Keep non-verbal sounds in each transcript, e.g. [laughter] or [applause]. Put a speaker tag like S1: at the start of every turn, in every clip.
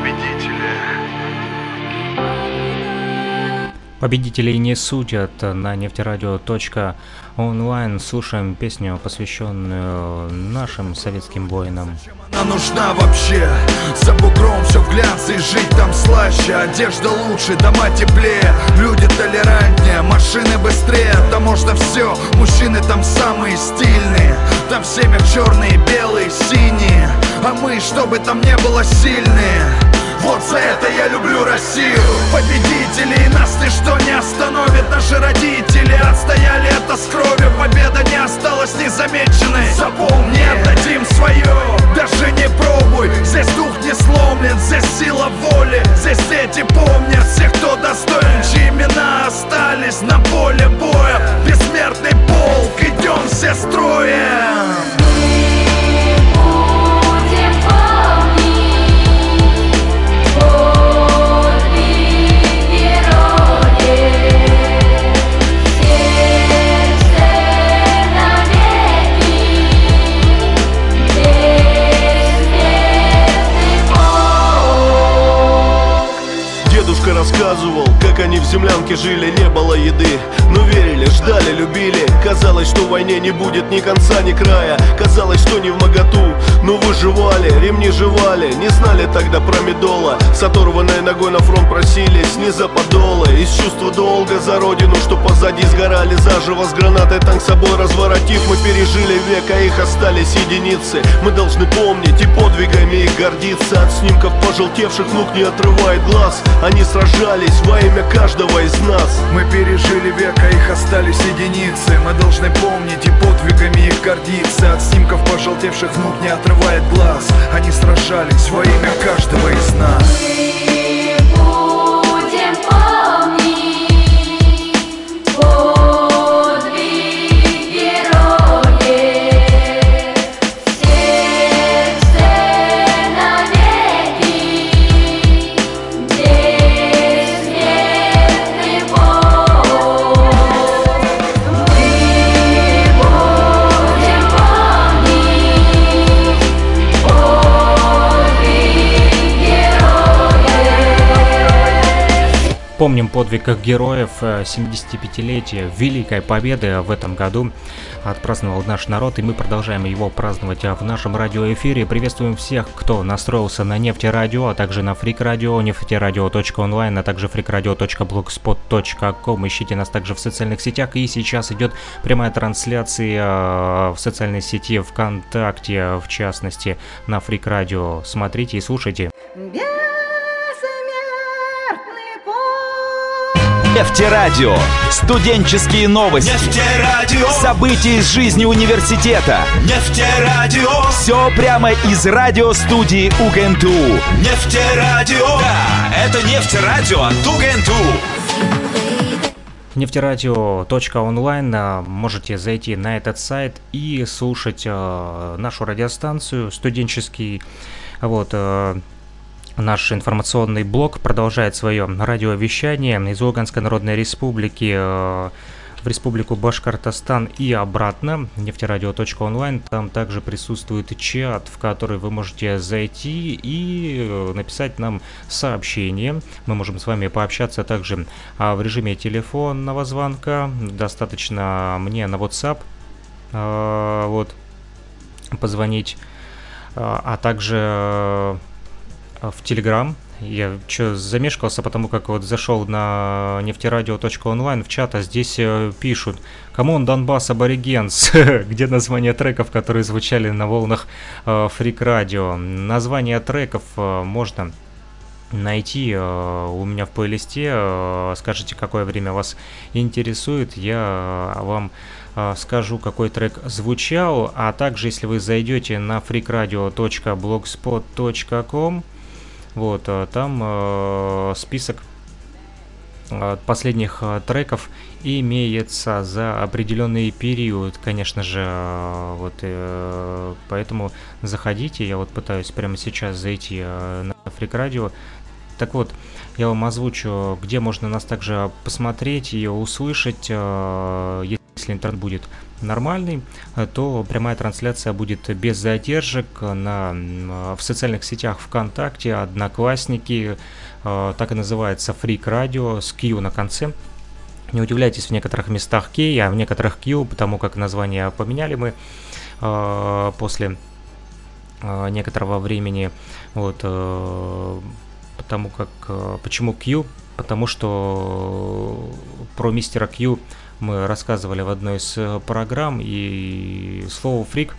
S1: победители.
S2: Победителей не судят. На нефтерадио.онлайн. Слушаем песню, посвященную нашим советским воинам.
S1: Она нужна вообще. За бугром все в глянце и жить там слаще. Одежда лучше, дома теплее. Люди толерантнее, машины быстрее. Там можно все, мужчины там самые стильные. Там в семьях черные, белые, синие. А мы, чтобы там не было сильные вот за это я люблю Россию. Победителей нас ничто не остановит Наши родители отстояли это с кровью. Победа не осталась незамеченной. Запомни, отдадим свое. Даже не пробуй. Здесь дух не сломлен, здесь сила воли. Здесь дети помнят всех, кто достоин. Чьи имена остались на поле боя. Бессмертный полк, идем все строем
S3: рассказывал, как они в землянке жили, не было еды Но верили, ждали, любили. Казалось, что в войне не будет ни конца, ни края. Казалось, что не в моготу, но выживали Ремни жевали, не знали тогда про медола. С оторванной ногой на фронт просились, не за подолы Из чувства долга за родину, что позади сгорали Заживо. С гранатой танк собой разворотив Мы пережили век, а их остались единицы. Мы должны помнить и подвигами их гордиться. От снимков пожелтевших внук не отрывает глаз. Они сражались во имя каждого из нас.
S1: Мы пережили век, а их остались единицы. Мы должны помнить и подвигами их гордиться. От снимков пожелтевших внук не отрывает глаз. Они сражались во имя каждого из нас
S2: Помним подвиг героев 75-летия э, Великой Победы в этом году отпраздновал наш народ, и мы продолжаем его праздновать в нашем радиоэфире. Приветствуем всех, кто настроился на нефтерадио, а также на фрикрадио, нефтерадио.онлайн, а также фрикрадио.блогспот.ком. Ищите нас также в социальных сетях, и сейчас идет прямая трансляция э, в социальной сети ВКонтакте, в частности, на фрикрадио. Смотрите и слушайте.
S4: Нефтерадио. Студенческие новости.
S5: Нефтерадио.
S4: События из жизни университета.
S5: Нефтерадио.
S4: Все прямо из радиостудии УГНТУ.
S5: Нефтерадио. Да, это Нефтерадио от УГНТУ.
S2: Нефтерадио.онлайн а, можете зайти на этот сайт и слушать э, нашу радиостанцию студенческий вот э, Наш информационный блок продолжает свое радиовещание из Луганской Народной Республики э, в Республику Башкортостан и обратно, нефтерадио.онлайн. Там также присутствует чат, в который вы можете зайти и э, написать нам сообщение. Мы можем с вами пообщаться также а, в режиме телефонного звонка. Достаточно мне на WhatsApp э, вот, позвонить, а также в Телеграм. Я что замешкался, потому как вот зашел на нефтерадио.онлайн в чат, а здесь э, пишут «Come on, Донбасс, Aborigines», [laughs] где названия треков, которые звучали на волнах э, Freak Radio. Название треков э, можно найти э, у меня в плейлисте. Э, скажите, какое время вас интересует, я э, вам э, скажу, какой трек звучал. А также, если вы зайдете на freakradio.blogspot.com, вот, э, там э, список э, последних треков имеется за определенный период, конечно же, вот, э, поэтому заходите, я вот пытаюсь прямо сейчас зайти на Фрик Радио. Так вот, я вам озвучу, где можно нас также посмотреть и услышать, э, если интернет будет нормальный, то прямая трансляция будет без задержек на, в социальных сетях ВКонтакте, Одноклассники, так и называется Freak Radio с Q на конце. Не удивляйтесь, в некоторых местах K, а в некоторых Q, потому как название поменяли мы э, после э, некоторого времени. Вот, э, потому как... Э, почему Q? Потому что про мистера Q мы рассказывали в одной из программ, и слово фрик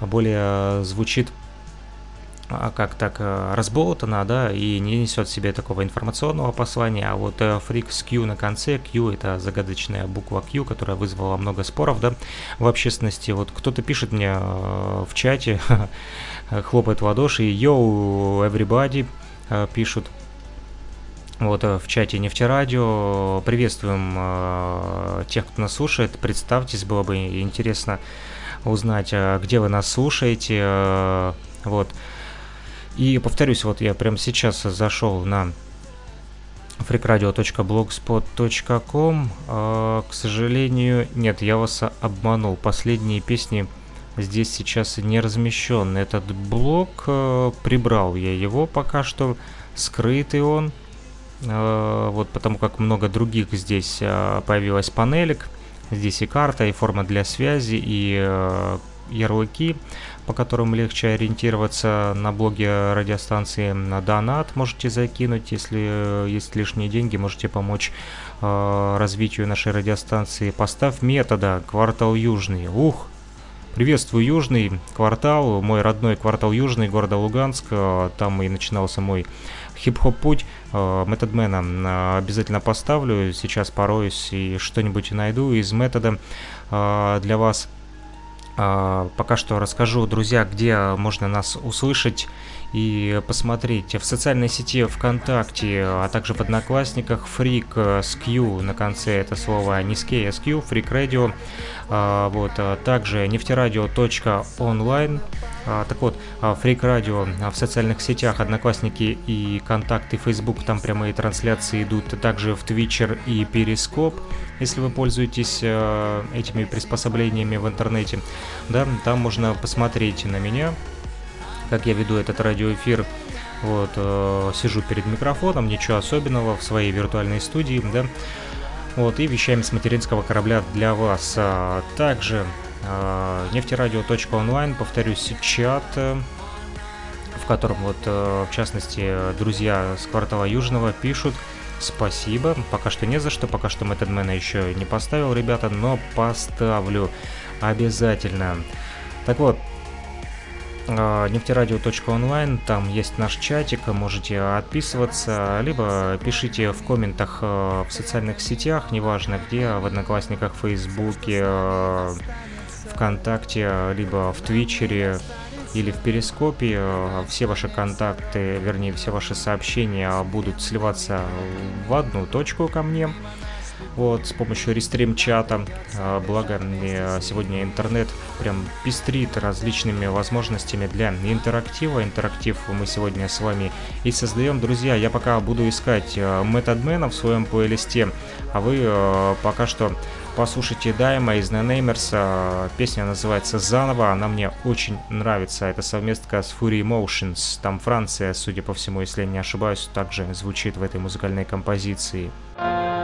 S2: более звучит а как так э, разболтана, да, и не несет в себе такого информационного послания, а вот фрик с Q на конце, Q это загадочная буква Q, которая вызвала много споров, да, в общественности. Вот кто-то пишет мне э, в чате, [laughs] хлопает в ладоши, йоу, everybody, э, пишут, вот в чате Нефтерадио. Приветствуем э, тех, кто нас слушает. Представьтесь, было бы интересно узнать, где вы нас слушаете. Э, вот. И повторюсь, вот я прямо сейчас зашел на freakradio.blogspot.com. А, к сожалению, нет, я вас обманул. Последние песни здесь сейчас не размещен. Этот блог э, прибрал я его пока что. Скрытый он. Э, вот потому как много других здесь э, появилась панелек. Здесь и карта, и форма для связи, и ярлыки по которым легче ориентироваться на блоге радиостанции. На донат можете закинуть, если есть лишние деньги, можете помочь э, развитию нашей радиостанции. Поставь метода «Квартал Южный». Ух, Приветствую Южный квартал, мой родной квартал Южный города Луганск. Э, там и начинался мой хип-хоп путь. Методмена э, обязательно поставлю. Сейчас пороюсь и что-нибудь найду из метода э, для вас. Пока что расскажу, друзья, где можно нас услышать и посмотреть в социальной сети ВКонтакте, а также в Одноклассниках Freak э, с Q на конце это слово не с K, а Q, Freak Radio. А, вот, а также нефтерадио.онлайн. Так вот, Freak Radio в социальных сетях, Одноклассники и Контакты, Facebook, там прямые трансляции идут, также в Twitcher и Перископ, если вы пользуетесь э, этими приспособлениями в интернете. Да, там можно посмотреть на меня, как я веду этот радиоэфир. Вот, э, сижу перед микрофоном, ничего особенного, в своей виртуальной студии, да. Вот, и вещаем с материнского корабля для вас. А, также э, нефтерадио.онлайн, повторюсь, чат, э, в котором вот, э, в частности, друзья с квартала Южного пишут, Спасибо. Пока что не за что, пока что Мэтедмена еще не поставил, ребята, но поставлю обязательно. Так вот, а, нефтерадио.онлайн, там есть наш чатик, можете отписываться, либо пишите в комментах а, в социальных сетях, неважно где, в Одноклассниках, Фейсбуке, а, ВКонтакте, либо в Твичере или в Перископе. Все ваши контакты, вернее, все ваши сообщения будут сливаться в одну точку ко мне вот, с помощью рестрим-чата. А, благо, сегодня интернет прям пестрит различными возможностями для интерактива. Интерактив мы сегодня с вами и создаем. Друзья, я пока буду искать методмена в своем плейлисте, а вы а, пока что послушайте Дайма из Namers. Песня называется «Заново». Она мне очень нравится. Это совместка с Fury Emotions. Там Франция, судя по всему, если я не ошибаюсь, также звучит в этой музыкальной композиции.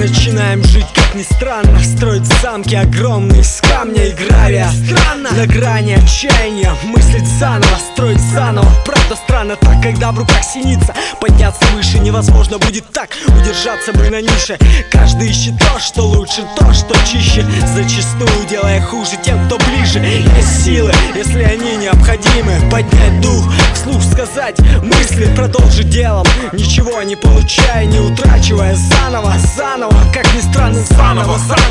S6: Начинаем жить, как ни странно Строить замки огромные из камня и гравия. Странно. На грани отчаяния Мыслить заново, строить заново. Правда странно так, когда в руках синица. Подняться выше невозможно будет так Удержаться бы на нише. Каждый ищет то, что лучше, то, что чище. Зачастую делая хуже тем, кто ближе. Есть силы, если они необходимы. Поднять дух, вслух сказать Мысли продолжить делом. Ничего не получая, не утрачивая Заново, заново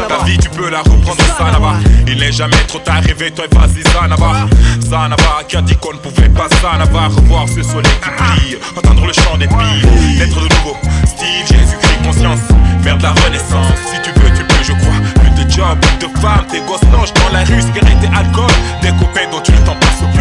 S7: Ta vie tu peux la reprendre Sanava Il n'est jamais trop tard, réveille-toi et vas-y Sanava Sanava qui a dit qu'on ne pouvait pas Sanava Revoir ce soleil qui brille, entendre le chant des billes Naître de nouveau, Steve, Jésus-Christ conscience, faire de la renaissance. Si tu veux, tu peux, je crois. Plus de job, plus de femmes, tes gosses noches dans la rue, cigarettes et alcool. Des copains dont tu ne t'en passes plus.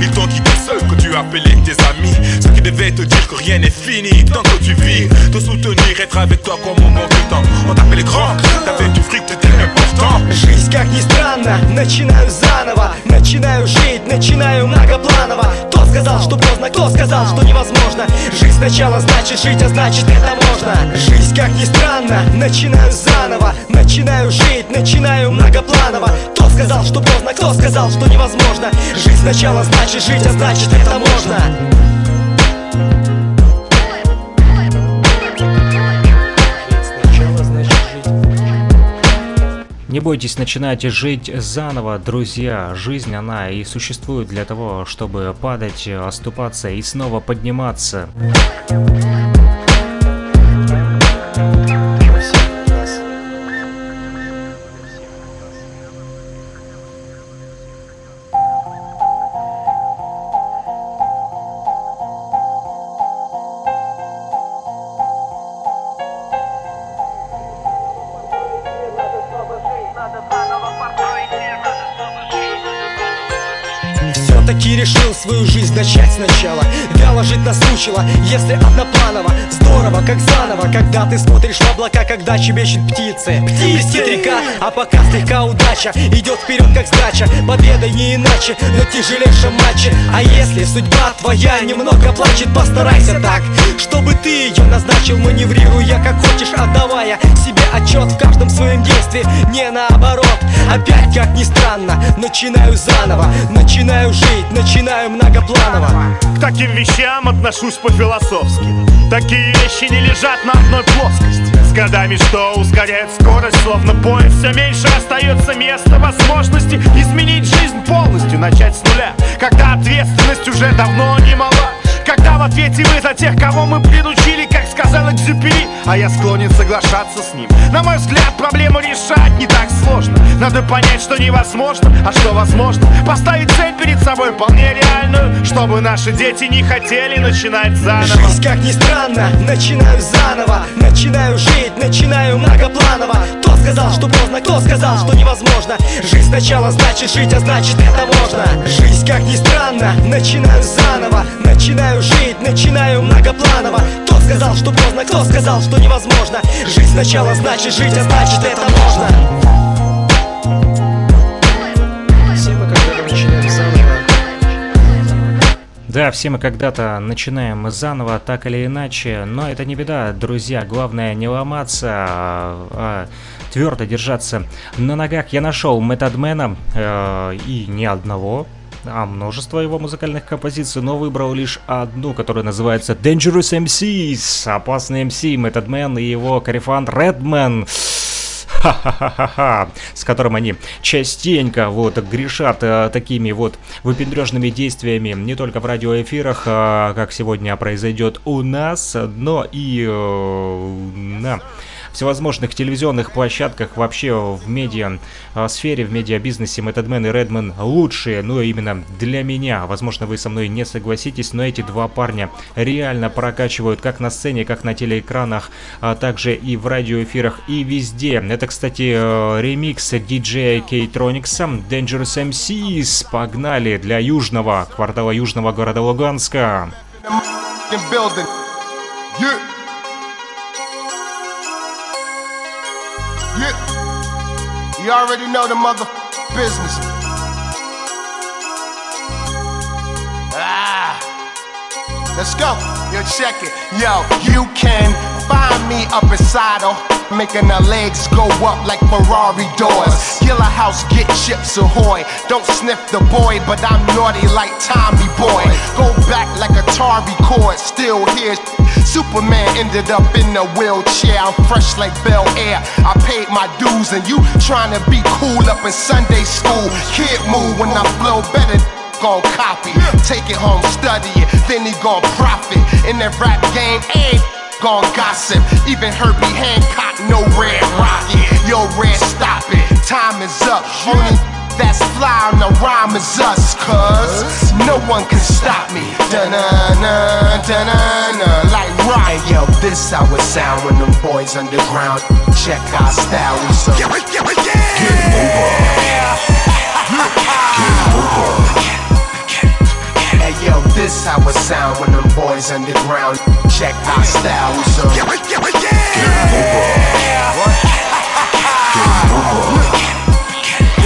S7: Ils t'ont quitté seul que tu appelais tes amis. Ceux qui devaient te dire que rien n'est fini tant que tu vis. Te soutenir, être avec toi comme au bon temps. On t'appelait grand, t'avais du fric, t'étais important.
S6: Жизнь, как ни странно, начинаю заново Начинаю жить, начинаю многопланово Кто сказал, что поздно, кто сказал, что невозможно Жизнь сначала значит жить, а значит это можно Жизнь, как ни странно, начинаю заново Начинаю жить, начинаю многопланово Кто сказал, что поздно, кто сказал, что невозможно Жизнь сначала значит жить, а значит это можно
S2: Не бойтесь начинать жить заново, друзья. Жизнь, она и существует для того, чтобы падать, оступаться и снова подниматься.
S6: Если однопланово. Здорово, как заново, когда ты смотришь в облака Когда чебещут птицы. Блестит река, а пока слегка удача. Идет вперед, как сдача, победа не иначе Но тяжелейшем матче А если судьба твоя немного плачет Постарайся так, чтобы ты ее назначил Маневрируя как хочешь, отдавая отчет В каждом своем действии, не наоборот. Опять, как ни странно, начинаю заново Начинаю жить, начинаю многопланово.
S8: К таким вещам отношусь по-философски. Такие вещи не лежат на одной плоскости. С годами что ускоряет скорость, словно поезд Все меньше остается места, возможности Изменить жизнь полностью, начать с нуля. Когда ответственность уже давно не мала когда в ответе вы за тех, кого мы приручили, как сказал Экзюпери А я склонен соглашаться с ним. На мой взгляд, проблему решать не так сложно. Надо понять, что невозможно, а что возможно. Поставить цель перед собой вполне реальную Чтобы наши дети не хотели начинать заново.
S6: Жизнь, как ни странно, начинаю заново. Начинаю жить, начинаю многопланово. Кто сказал, что поздно, кто сказал, что невозможно? Жизнь сначала значит жить, а значит это можно. Жизнь, как ни странно, начинаю заново. Начинаю жить, начинаю многопланово. Кто сказал, что поздно, кто сказал, что невозможно? Жизнь сначала значит жить, а значит это можно. Все мы когда-то начинаем заново.
S2: Да, все мы когда-то начинаем заново, так или иначе, но это не беда, друзья. Главное не ломаться, а, а твердо держаться на ногах. Я нашел Метадмена э, и не одного, а множество его музыкальных композиций, но выбрал лишь одну, которая называется Dangerous MCs. Опасный MC, Method Man и его корефан Redman. Ха-ха-ха-ха, с которым они частенько вот грешат э, такими вот выпендрежными действиями не только в радиоэфирах, э, как сегодня произойдет у нас, но и э, на всевозможных телевизионных площадках, вообще в медиа а, сфере, в медиабизнесе Методмен и Редман лучшие, но именно для меня. Возможно, вы со мной не согласитесь, но эти два парня реально прокачивают как на сцене, как на телеэкранах, а также и в радиоэфирах, и везде. Это, кстати, э, ремикс диджея Кейтроникса Dangerous MCs. Погнали для южного, квартала южного города Луганска.
S9: Yeah. You already know the mother business. Ah. Let's go. Yo, check it. Yo, you can find me up inside her, making her legs go up like Ferrari doors. Killer house, get chips ahoy. Don't sniff the boy, but I'm naughty like Tommy Boy. Go back like a Atari cord, still here. Superman ended up in a wheelchair. I'm fresh like Bel Air. I paid my dues, and you trying to be cool up in Sunday school. Kid move when I flow better gon' copy. Take it home, study it, then he gon' profit. In that rap game, ain't gon' gossip. Even Herbie Hancock, no red rocket. Yo, red, stop it. Time is up. Only that's fly on the rhyme is us, cuz no one can stop me. Da-na-na, da-na-na, like rock. Hey yo, this how it sound when them boys underground check our style. We so get get it, yeah. Game over. Game over. Hey yo, this how it sound when them boys underground check our style. We so get it, get it, yeah. Game over. What? Game over.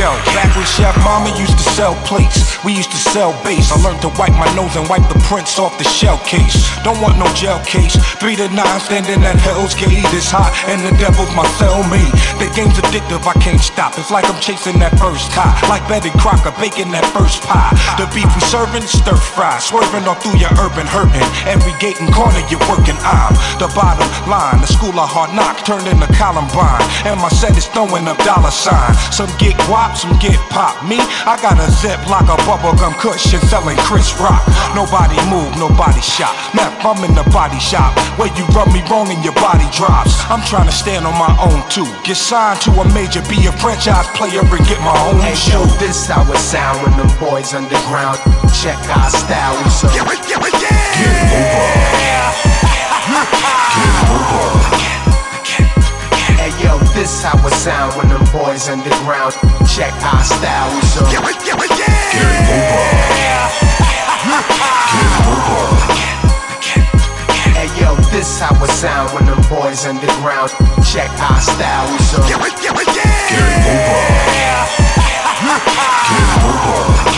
S10: Yo, back when Chef Mama used to sell plates, we used to sell bass. I learned to wipe my nose and wipe the prints off the shell case. Don't want no gel case. Three to nine standing at Hell's Gate. It's hot and the devil's my cellmate. The game's addictive, I can't stop. It's like I'm chasing that first high. Like Betty Crocker baking that first pie. The beef we serving, stir fry. Swerving all through your urban hurting. Every gate and corner you're working. I'm the bottom line. The school of hard knocks turned into Columbine. And my set is throwing up dollar signs. Some get guap, some get pop. Me, I got a zip like a bubblegum cushion selling Chris Rock. Nobody move, nobody shop. Meth, I'm in the body shop. Where you rub me wrong and your body drops. I'm trying to stand on my own too. Get signed to a major, be a franchise player and get my own
S9: Hey
S10: show.
S9: yo, this how it sound when them boys underground check our style. We so get it, [laughs] get it, yeah. Game over. Over. Hey yo, this how it sound when them boys underground check our style. We so get it, get it, yeah. Game over. Game over. Hey yo, this how it sound when them boys underground check our style. We so get it, get it, yeah. Game over. Game over.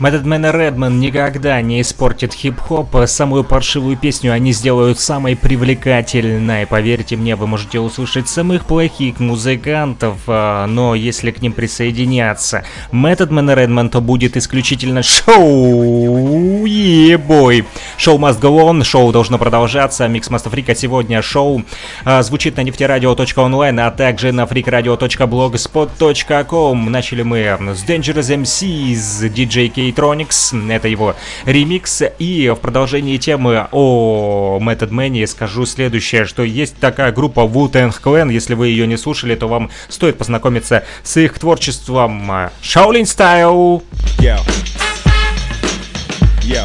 S2: Man и Redman никогда не испортят хип-хоп. Самую паршивую песню они сделают самой привлекательной. Поверьте мне, вы можете услышать самых плохих музыкантов, а, но если к ним присоединяться Man и Redman, то будет исключительно шоу. Yeah, boy. Show must go on, шоу должно продолжаться. Mixmasta Freak а сегодня шоу а, звучит на нефтерадио.онлайн, а также на freakradio.blogspot.com. Начали мы с Dangerous MCs, DJ K-Tronics, это его ремикс. И в продолжении темы о Method Man скажу следующее, что есть такая группа Wu-Tang Clan, если вы ее не слушали, то вам стоит познакомиться с их творчеством. Shaolin Style.
S11: Yo. Yo.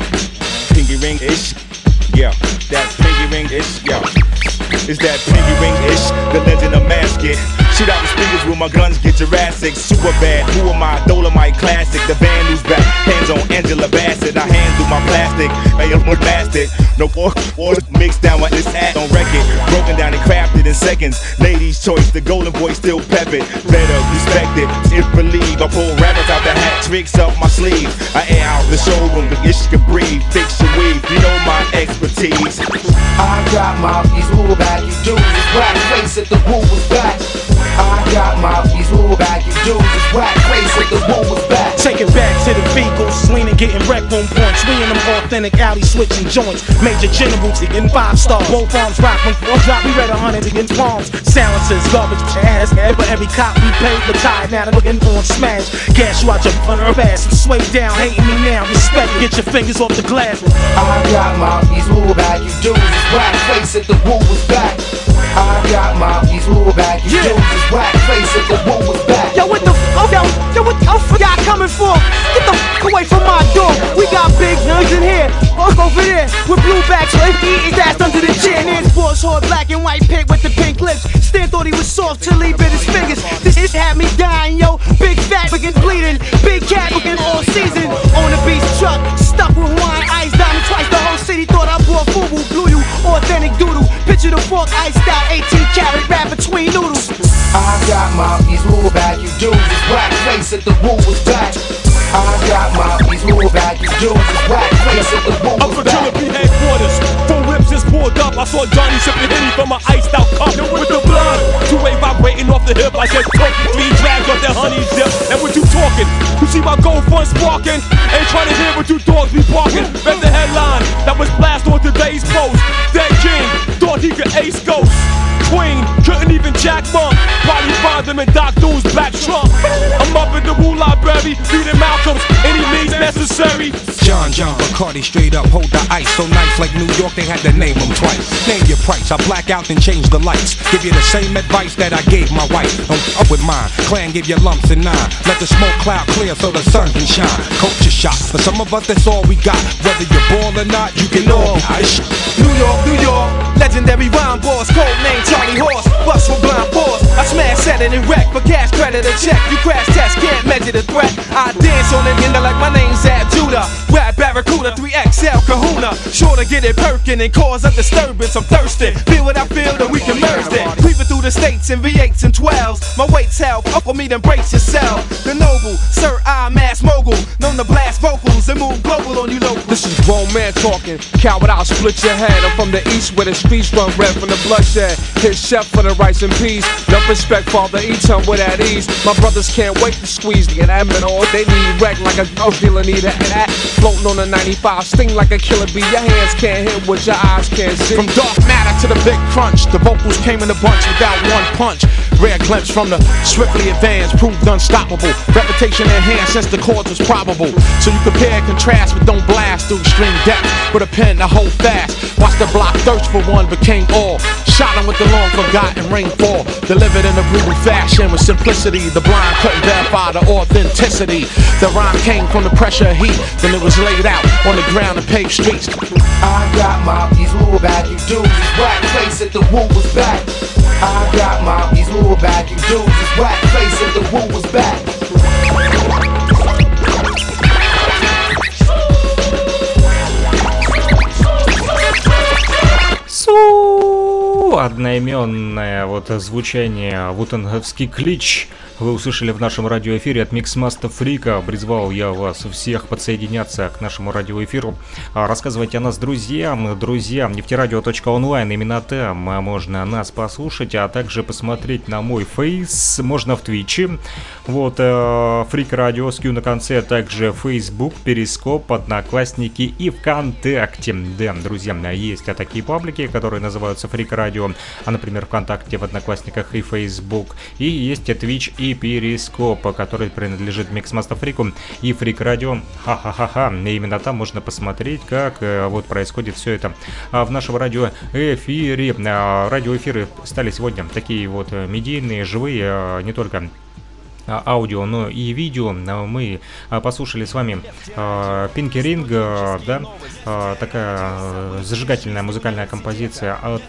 S11: Is that pinky ring ish? The legend of mask it. Shoot out the speakers with my guns, get Jurassic. Super bad. Who am I? Dolomite classic. The band who's back. Hands on Angela Bassett. I hand through my plastic. Hey, I'm a bastard. No more, more mixed down with this ass on record. Broken down and crafted in seconds. Ladies' choice. The golden boy still pep it. Better respect it. If believe, I pull rabbits out the hat. Tricks up my sleeve. I air out the showroom. The ish can breathe. Fix your weave. You know my expertise.
S9: I got my piece, who back dudes is whack face if the woo was back. I got my piece, who back you dudes is whack face if the woo was back.
S6: Take it back to the vehicles, leaning, getting wrecked on points. We in them authentic alley switching joints. Major generals getting five stars. Both arms rock when four drop. We read a hundred against palms. Silencers, garbage ass. For every cop we paid, but tired now. They're looking on smash. Gas you out your under ass and sway down. Hating me now. Respect. Get your fingers off the glass.
S9: I got my piece, who back you dudes is whack face if the woo was back. I got my who back you
S6: Yeah.
S9: dudes is whack face if the woo was back.
S6: Yo, what the f? Oh, yo, yo, what the f y'all coming for? Get the f away from my door. We got big guns in here. Fuck over there with blue backs. He eat his ass under the chin, his boss hard black and white pig with the pink lips. Stan thought he was soft till he bit his fingers. This is had me dying, yo. Big fat begin bleeding. Big cat looking all season. Picture iced out, 18 carat wrap between noodles.
S9: I got my piece, who back you dudes is whack face if the woo was back. I got my piece, who back you dudes is whack face if the woo
S12: Up
S9: was
S12: for Killer
S9: back.
S12: P headquarters. Four whips is poured up. I saw Johnny sipping Henny from an iced out cup with the blood. Two way vibrating off the hip. I just took me dragged off that honey dip. And what you talking? You see my gold front sparking? Ain't trying to hear what you dogs be barking. Read the headline that was blast on today's post. Dead King, dog thought he could ace ghosts. Queen, couldn't even jack monk. Probably find them in Doc Doom's back trunk. I'm up in the Wu Library, reading Malcolm's, any means necessary.
S10: John John Bacardi straight up hold the ice so nice like New York they had to name him twice. Name your price, I black out and change the lights. Give you the same advice that I gave my wife. I'm up with mine. Clan give you lumps and nine. Let the smoke cloud clear so the sun can shine. Culture shock. For some of us that's all we got. Whether you're ball or not, you can all ice.
S6: New York, New York, legendary rhyme boss, code name Charlie Horse, bust for blind force. I smash, set it and wreck, for cash credit a check. You crash test, can't measure the threat. I dance on it, hinder like my name's Ab Judah. Rap Barracuda, 3XL Kahuna. Sure to get it perking and cause a disturbance. I'm thirsty. Feel what I feel, that we can merge it. Creeping through the states in V8s and 12s. My weight's held, Uncle me, then brace yourself. The noble, Sir I Mass Mogul. Known to blast vocals and move global on you local.
S13: This is grown man talking. Coward, I'll split your head. I'm from the east where the streets run red from the bloodshed. Hit chef for the rice and peas. Enough respect, father, eat him with at ease. My brothers can't wait to squeeze the admin all. They need wreck like a drug dealer need a hat. Floating on a 95, sting like a killer bee. Your hands can't hit what your eyes can't see.
S14: From dark matter to the big crunch, the vocals came in a bunch without one punch. Rare glimpse from the swiftly advanced, proved unstoppable. Reputation enhanced since the cause was probable. So you compare and contrast, but don't blast through extreme depth. With a pen to hold fast. Watch the block thirst for one, became all. Shot him with the long forgotten rainfall. Delivered in a brutal fashion with simplicity. The blind couldn't verify the authenticity. The rhyme came from the pressure of heat. Then it was laid out on the ground and paved streets.
S15: I got my these little bag you dudes whack place at the woo was back. I got my these little bag you dudes whack place at the woo was back.
S2: Су! Одноименное вот звучание, вутанговский клич вы услышали в нашем радиоэфире от Mixmasta Freak а. Призвал я вас всех подсоединяться к нашему радиоэфиру. А, Рассказывайте о нас друзьям. Друзья, нефтерадио.онлайн. Именно там можно нас послушать, а также посмотреть на мой face. Можно в Твиче. Вот, Freak Radio с на конце, а также Facebook, Перископ, Одноклассники и ВКонтакте. Да, друзья, есть а такие паблики, которые называются Freak Radio, а, например, ВКонтакте, в Одноклассниках и Facebook. И есть Twitch и Перископ, который принадлежит Mixmaster Freak у и Freak Radio. Ха-ха-ха-ха. Именно там можно посмотреть, как э, вот происходит все это а, в нашем радиоэфире. А, Радиоэфиры стали сегодня такие вот э, медийные, живые, а, не только аудио, но и видео. А, Мы а, послушали с вами Pinky Ring, да, а, такая зажигательная музыкальная композиция от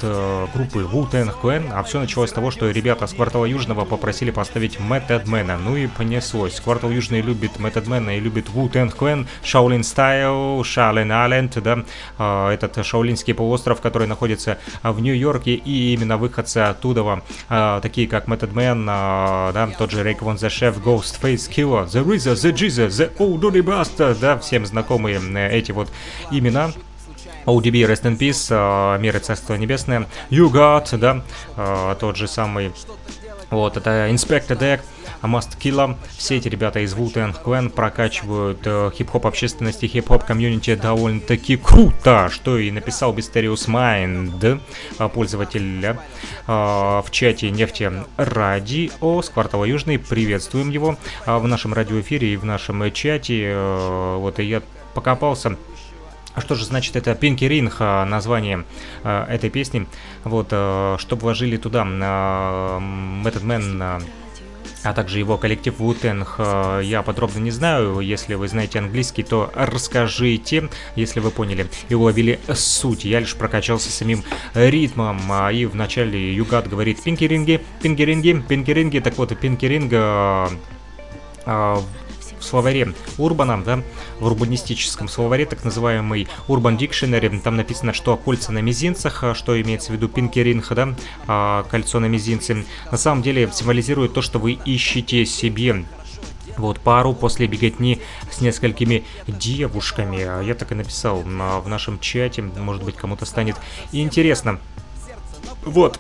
S2: группы Wu-Tang Clan. А все началось с того, что ребята с квартала Южного попросили поставить Method Man. Ну и понеслось. Квартал Южный любит Method Man и любит Wu-Tang Clan, Shaolin Style, Shaolin Island, да, а, этот шаолинский полуостров, который находится а, в Нью-Йорке, и именно выходцы оттуда, а, такие как Method Man, а, да, тот же Рейк Вон The Chef, Ghostface Killer, The RZA, The Jesus, The Old Dirty Bastard, да, всем знакомые э, эти вот имена. ODB, Rest in Peace, э, Мир и Царство Небесное, You Got, да, э, тот же самый, вот, это Inspector Deck, Must Killa. Все эти ребята из Wu-Tang Clan прокачивают э, хип-хоп общественности, хип-хоп комьюнити довольно-таки круто, что и написал Mysterious Mind, э, пользователь э, в чате нефти Радио с квартала Южный. Приветствуем его э, в нашем радиоэфире и в нашем чате. Э, вот и я покопался а что же значит это Пинки Ринг, а, название э, этой песни? Вот, э, чтобы вложили туда э, Method Man, э, а также его коллектив Вутенг, я подробно не знаю. Если вы знаете английский, то расскажите, если вы поняли и уловили суть. Я лишь прокачался самим ритмом, а, и вначале Югат говорит Пинки Ринги, Пинки Ринги, Пинки Ринги. Так вот, Пинки Ринга в словаре Урбана, да, в урбанистическом словаре, так называемый Urban Dictionary, там написано, что кольца на мизинцах, а, что имеется в виду пинкеринг, да, а, кольцо на мизинце, на самом деле символизирует то, что вы ищете себе вот пару после беготни с несколькими девушками. А Я так и написал в нашем чате, может быть кому-то станет интересно. Вот.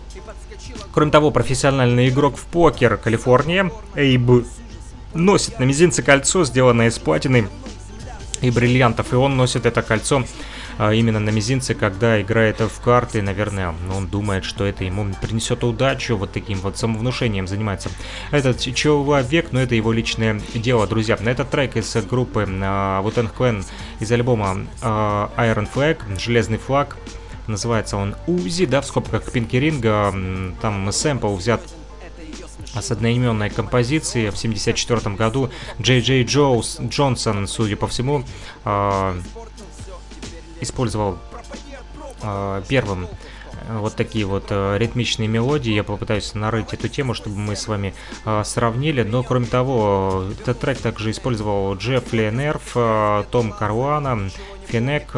S2: Кроме того, профессиональный игрок в покер Калифорния, Эйб, носит на мизинце кольцо, сделанное из платины. и бриллиантов. И он носит это кольцо а, именно на мизинце, когда играет в карты. Наверное, он думает, что это ему принесет удачу. Вот таким вот самовнушением занимается этот человек, но это его личное дело, друзья. На этот трек из группы Wu-Tang Clan из альбома а, Iron Flag, Железный флаг. Называется он Узи, да, в скобках Пинки Ринга. Там сэмпл взят с одноименной композиции в 1974 году Джей Джей Джоус Джонсон, судя по всему, э, использовал э, первым вот такие вот э, ритмичные мелодии. Я попытаюсь нарыть эту тему, чтобы мы с вами э, сравнили. Но кроме того, этот трек также использовал Джефф Ленерф, э, Том Каруана, Финек,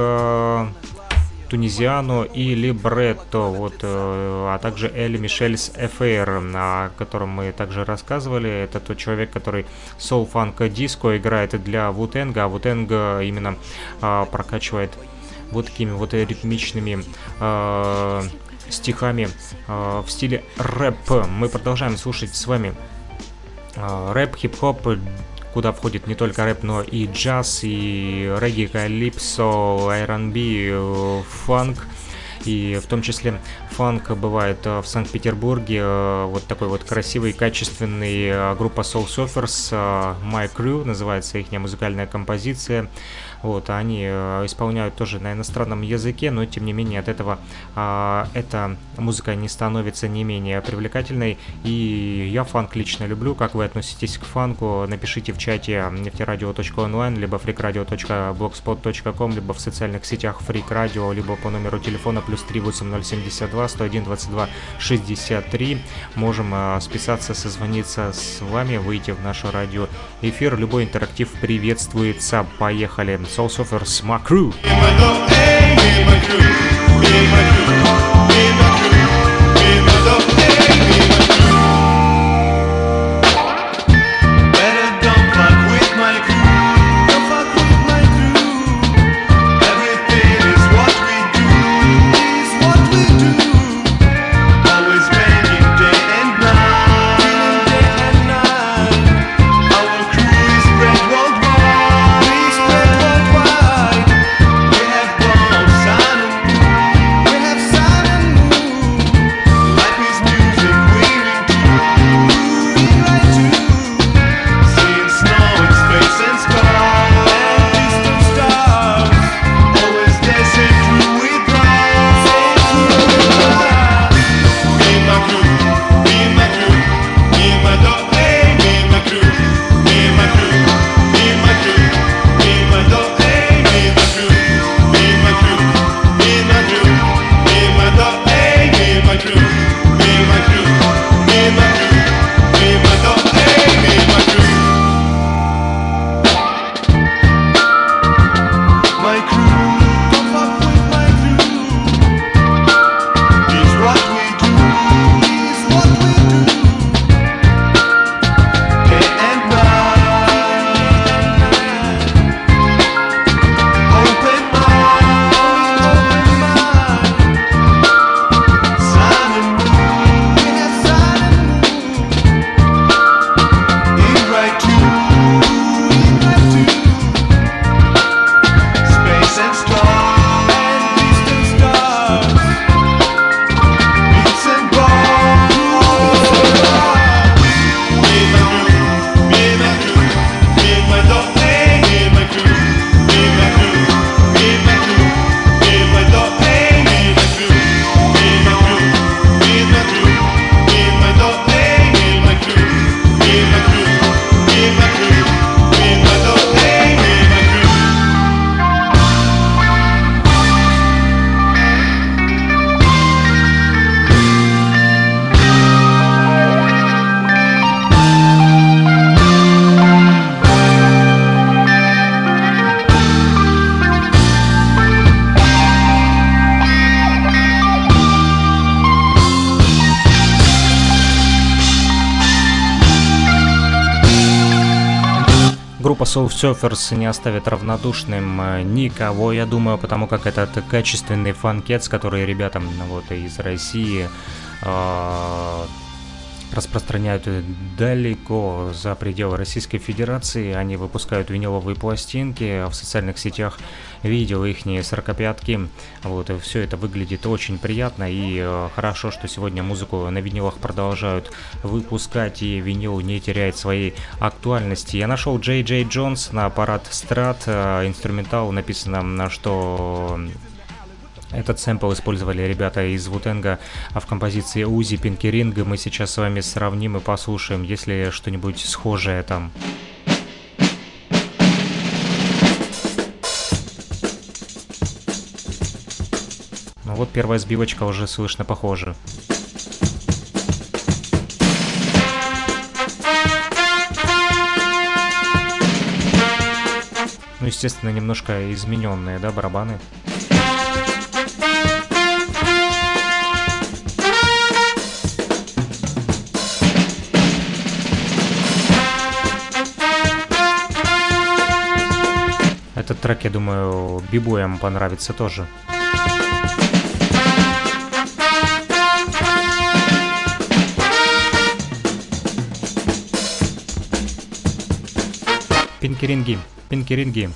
S2: э, Тунизиану и Либретто, вот, э, а также Элли Мишельс Эфейр, о котором мы также рассказывали. Это тот человек, который соул фанк диско играет для Вутенга, а Вутенга именно а, прокачивает вот такими вот ритмичными а, стихами а, в стиле рэп. Мы продолжаем слушать с вами рэп, хип-хоп, куда входит не только рэп, но и джаз, и регги, калипсо, R&B, фанк. И в том числе фанк бывает э, в Санкт-Петербурге. Э, вот такой вот красивый, качественный э, группа Soul Surfers, My Crew называется их музыкальная композиция. Вот, они э, исполняют тоже на иностранном языке, но тем не менее от этого а, эта музыка не становится не менее привлекательной. И я фанк лично люблю. Как вы относитесь к фанку? Напишите в чате нефтерадио.онлайн, либо freakradio.blogspot.com, либо в социальных сетях Freak Radio, либо по номеру телефона плюс 38072 101 22 63. Можем а, списаться, созвониться с вами, выйти в наш радио эфир. Любой интерактив приветствуется. Поехали! Soul my crew. Surfers не оставит равнодушным э, никого, я думаю, потому как этот качественный фанкет, который ребятам вот из России э, распространяют далеко за пределы Российской Федерации. Они выпускают виниловые пластинки в социальных сетях, видел их 45-ки. Вот, все это выглядит очень приятно и э, хорошо, что сегодня музыку на винилах продолжают выпускать и винил не теряет своей актуальности. Я нашел Джей Джей Джонс на аппарат Strat, э, инструментал написано, что этот сэмпл использовали ребята из Вутенга а в композиции Узи Пинки Ринга. Мы сейчас с вами сравним и послушаем, если что-нибудь схожее там. Вот первая сбивочка уже слышно похоже. Ну, естественно, немножко измененные, да, барабаны. Этот трек, я думаю, бибоям понравится тоже. Пинкеринги, пинкеринги.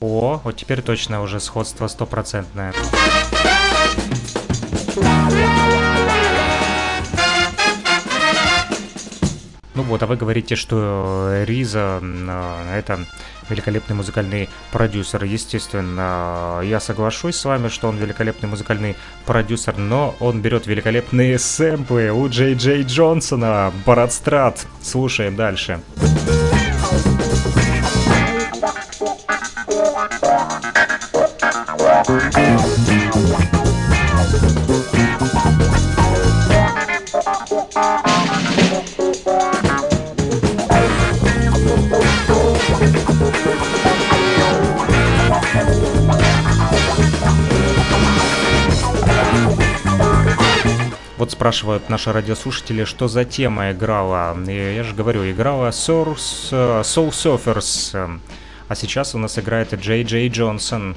S2: О, вот теперь точно уже сходство стопроцентное. Ну вот, а вы говорите, что Риза это великолепный музыкальный продюсер. Естественно, я соглашусь с вами, что он великолепный музыкальный продюсер, но он берет великолепные сэмплы у Джей Джей Джонсона, Баратстрат. Слушаем дальше. Вот спрашивают наши радиослушатели, что за тема играла. Я же говорю, играла Source, Soul Surfers. А сейчас у нас играет Джей Джей Джонсон.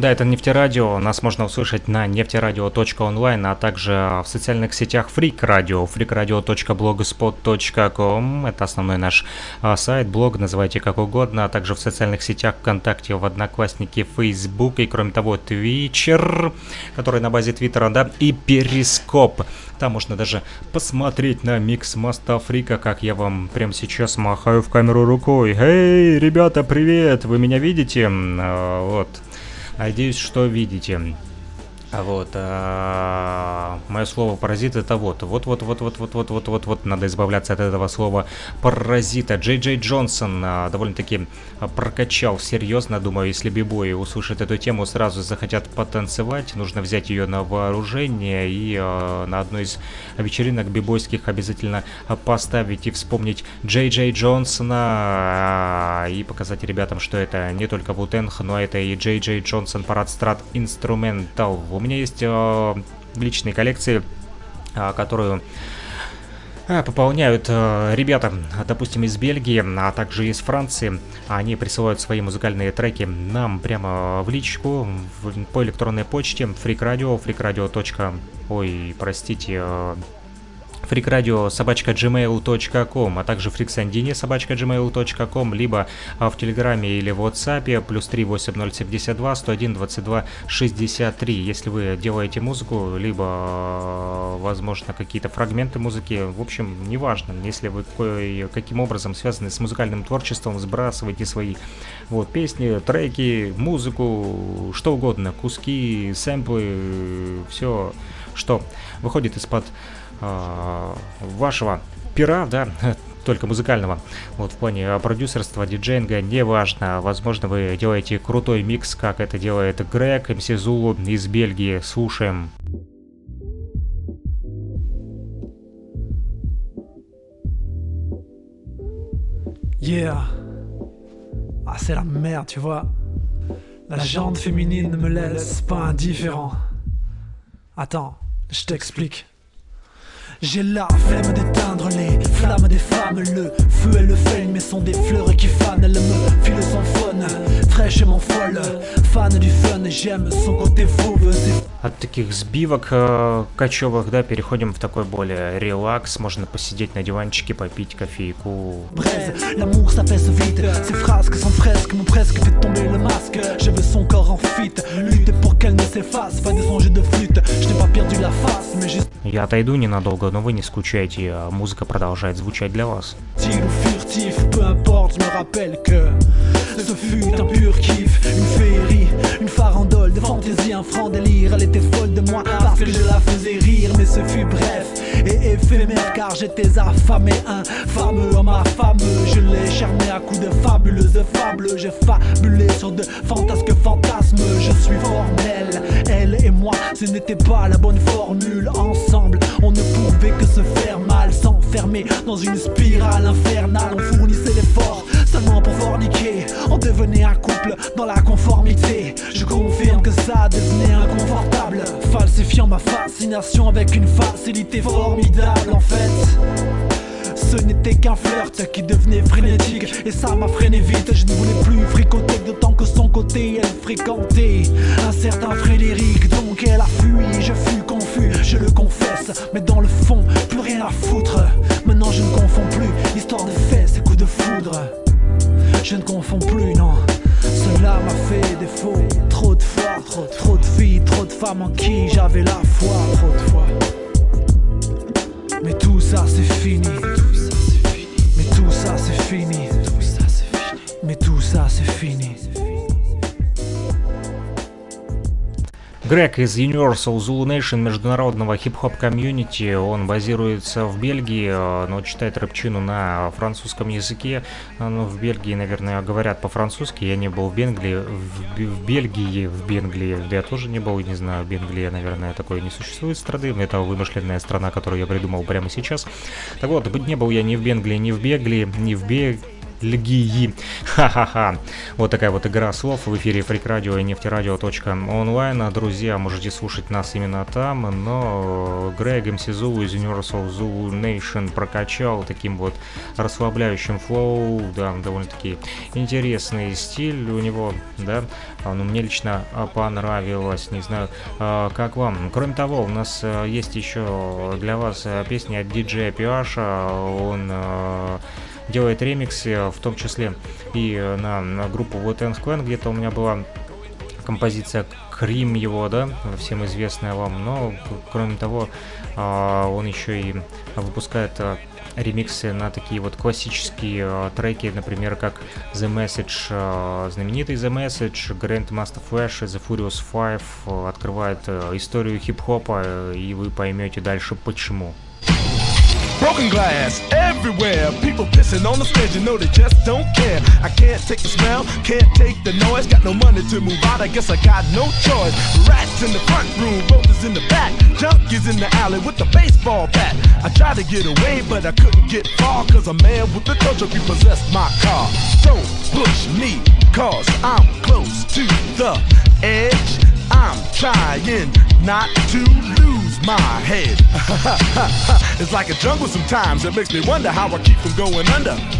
S2: Да, это нефтерадио. Нас можно услышать на нефтерадио.онлайн, а также в социальных сетях Freak Radio, freakradio.blogspot.com. Это основной наш а, сайт, блог, называйте как угодно, а также в социальных сетях ВКонтакте, в Одноклассники, Facebook и, кроме того, Твичер, который на базе Твиттера, да, и Перископ. Там можно даже посмотреть на микс Моста Фрика, как я вам прямо сейчас махаю в камеру рукой. Эй, ребята, привет! Вы меня видите? А, вот. Надеюсь, что видите. А вот, а, мое слово паразит это вот, вот, вот, вот, вот, вот, вот, вот, вот, вот, надо избавляться от этого слова паразита. Джей Джей Джонсон а, довольно-таки прокачал серьезно, думаю, если бибои услышат эту тему, сразу захотят потанцевать, нужно взять ее на вооружение и а, на одной из вечеринок бибойских обязательно поставить и вспомнить Джей Джей Джонсона а, и показать ребятам, что это не только Вутенг, но это и Джей Джей Джонсон Парад Страт Инструментал. У меня есть э, в личной коллекции, э, которую э, пополняют э, ребята, допустим, из Бельгии, а также из Франции. Они присылают свои музыкальные треки нам прямо в личку по электронной почте freakradio, freakradio. Ой, простите, freakradio собачка gmail.com, а также freaksandini собачка gmail.com, либо в Телеграме или в WhatsApp плюс 3 8072 101 22 63. Если вы делаете музыку, либо, возможно, какие-то фрагменты музыки, в общем, неважно, если вы каким образом связаны с музыкальным творчеством, сбрасывайте свои вот, песни, треки, музыку, что угодно, куски, сэмплы, все, что выходит из-под э, вашего пера, да, [laughs] только музыкального. Вот в плане продюсерства, диджейнга, неважно. Возможно, вы делаете крутой микс, как это делает Грег, МС Зулу из Бельгии. Слушаем.
S16: Yeah. Ah, c'est la merde, tu vois. La jante féminine ne me laisse pas indifférent. Attends, je t'explique. J'ai la flemme d'éteindre les flammes des femmes. Le feu et le fame mais sont des fleurs qui fanent. Elle me son phone, fraîchement folle Fan du fun, j'aime son côté fauve
S2: От таких сбивок э, кочевых, да, переходим в такой более релакс. Можно посидеть на диванчике, попить кофейку.
S16: L'amour ça pèse vite, ces frasques sont fresques, m'ont presque fait tomber le masque. Je veux son corps en fuite, lutter pour qu'elle ne s'efface. Fin de son jeu de flûte, je n'ai pas perdu la face, mais juste.
S2: Я отойду ненадолго, но вы не скучайте, а музыка продолжает звучать для вас.
S16: Peu importe, je me rappelle que ce fut un pur kiff, une féerie, une farandole de fantaisie, un franc délire. Elle était folle de moi parce que je la faisais rire, mais ce fut bref et éphémère car j'étais affamé, un fameux homme fameux Je l'ai charmé à coups de fabuleuses fables, j'ai fabulé sur de fantasques fantasmes. Je suis formel, elle et moi, ce n'était pas la bonne formule. Ensemble, on ne pouvait que se faire mal, s'enfermer dans une spirale infernale. On fournissait l'effort seulement pour forniquer. On devenait un couple dans la conformité. Je confirme que ça devenait inconfortable, falsifiant ma fascination avec une facilité formidable en fait. Ce n'était qu'un flirt qui devenait frénétique. Et ça m'a freiné vite, je ne voulais plus fricoter D'autant que son côté elle fréquentait Un certain Frédéric. Donc elle a fui, je fus confus, je le confesse Mais dans le fond, plus rien à foutre. Maintenant je ne confonds plus, histoire de fesses et coups de foudre Je ne confonds plus, non. Cela m'a fait défaut. Trop de fois, trop, trop de filles, trop de femmes en qui j'avais la foi. Trop de fois. Mais tout ça c'est fini. Mais tout ça c'est fini. Mais tout ça c'est fini
S2: Грег из Universal Zulu Nation международного хип-хоп комьюнити. Он базируется в Бельгии, э, но читает рэпчину на французском языке. Ну, в Бельгии, наверное, говорят по-французски. Я не был в Бельгии, в, в Бельгии, в Бенглии. Я тоже не был, не знаю, Бенглия, наверное, такой не существует страны. Это вымышленная страна, которую я придумал прямо сейчас. Так вот, не был я ни в Бенглии, ни в Беглии, ни в Бельгии Льгии. Ха-ха-ха. Вот такая вот игра слов в эфире Фрик Радио и нефтерадио.онлайн. Друзья, можете слушать нас именно там, но Грег МС Зулу из Universal Zulu Nation прокачал таким вот расслабляющим флоу, да, довольно-таки интересный стиль у него, да, ну, мне лично понравилось, не знаю, а, как вам. Кроме того, у нас есть еще для вас песни от диджея Пиаша, он делает ремиксы, в том числе и на, на группу Вот Square, где-то у меня была композиция Крим его, да, всем известная вам, но кроме того, а, он еще и выпускает а, ремиксы на такие вот классические треки, например, как The Message, знаменитый The Message, Grand Master Flash, The Furious Five открывает историю хип-хопа, и вы поймете дальше почему.
S17: Broken glass everywhere. People pissing on the stage, you know they just don't care. I can't take the smell, can't take the noise. Got no money to move out, I guess I got no choice. Rats in the front room, roaches in the back. Junkies in the alley with the baseball bat. I tried to get away, but I couldn't get far. Cause a man with tow truck repossessed my car. Don't push me, cause I'm close to the edge. I'm trying not to lose my head. [laughs] it's like a jungle sometimes. It makes me wonder how I keep from going under.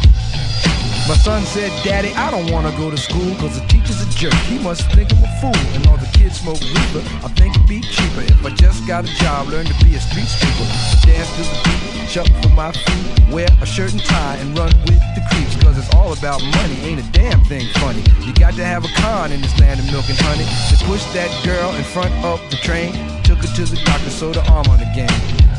S17: My son said, Daddy, I don't wanna go to school cause the teacher's a jerk. He must think I'm a fool. And all the kids smoke reefer. I think it'd be cheaper if I just got a job, learn to be a street sweeper. Dance to the beat, shuffle for my feet, wear a shirt and tie, and run with the creeps. Cause it's all about money, ain't a damn thing funny. You got to have a con in this land of milk and honey. To push that girl in front of the train, took her to the doctor, sewed her arm on again.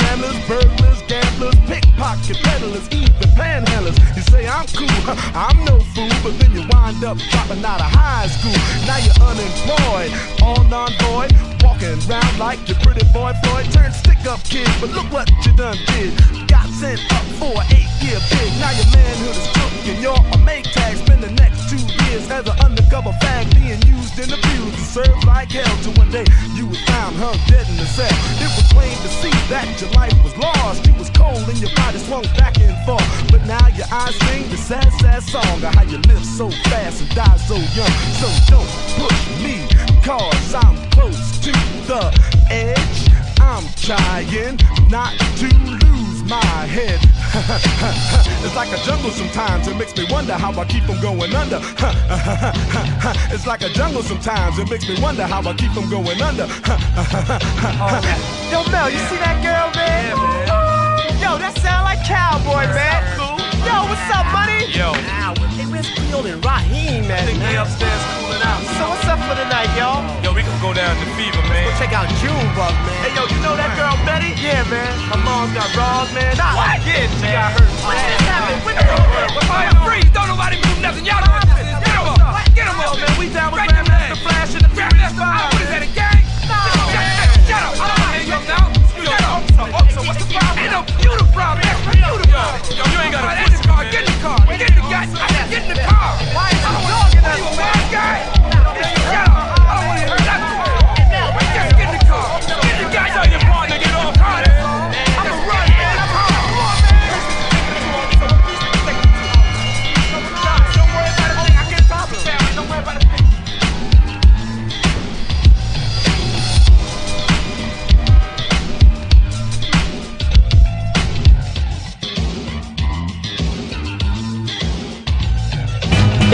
S17: scramblers, burglars, gamblers, pickpocket peddlers, even panhandlers. You say I'm cool, [laughs] I'm no fool, but then you wind up dropping out of high school. Now you're unemployed, all non-void, walking around like your pretty boy Floyd. Turned stick-up kid, but look what you done did. Got sent up for an eight-year bid. Now your manhood is took and you're a make tag. Spend the next two years as an undercover fag, being used and abused and served like hell. Till one day you was found hung dead in the cell. It was plain to see that your life was lost. You was cold and your body swung back and forth. But now your eyes sing the sad, sad song of how you live so fast and die so young. So don't push me, cause I'm close to the edge. I'm trying not to lose my head. [laughs] it's like a jungle sometimes, it makes me wonder how I keep from going under. [laughs] it's like a jungle sometimes, it makes me wonder how I keep from going under. [laughs]
S18: Yo, Mel, you see that girl, man? Yo, that sound like cowboy, man. Yo, what's up, money? Check out Junebug, man.
S8: Hey, yo, you know that girl Betty?
S18: Yeah, man.
S8: My mom's got raws, man.
S18: Nah,
S8: what? she
S18: man.
S8: got hurt.
S18: What just happened? What
S8: what's going on? Freeze! Don't nobody move nothing. Y'all know what this is. Get 'em up. Get 'em up, man. We down with Grandmaster Flash and the Furious Five. What is that, a gang? No, Shut up. I don't wanna hear you now. Yo, so, so what's the problem? Ain't no you the problem. That's you the problem. Yo, you ain't got the car. Get in the car. Get in the car.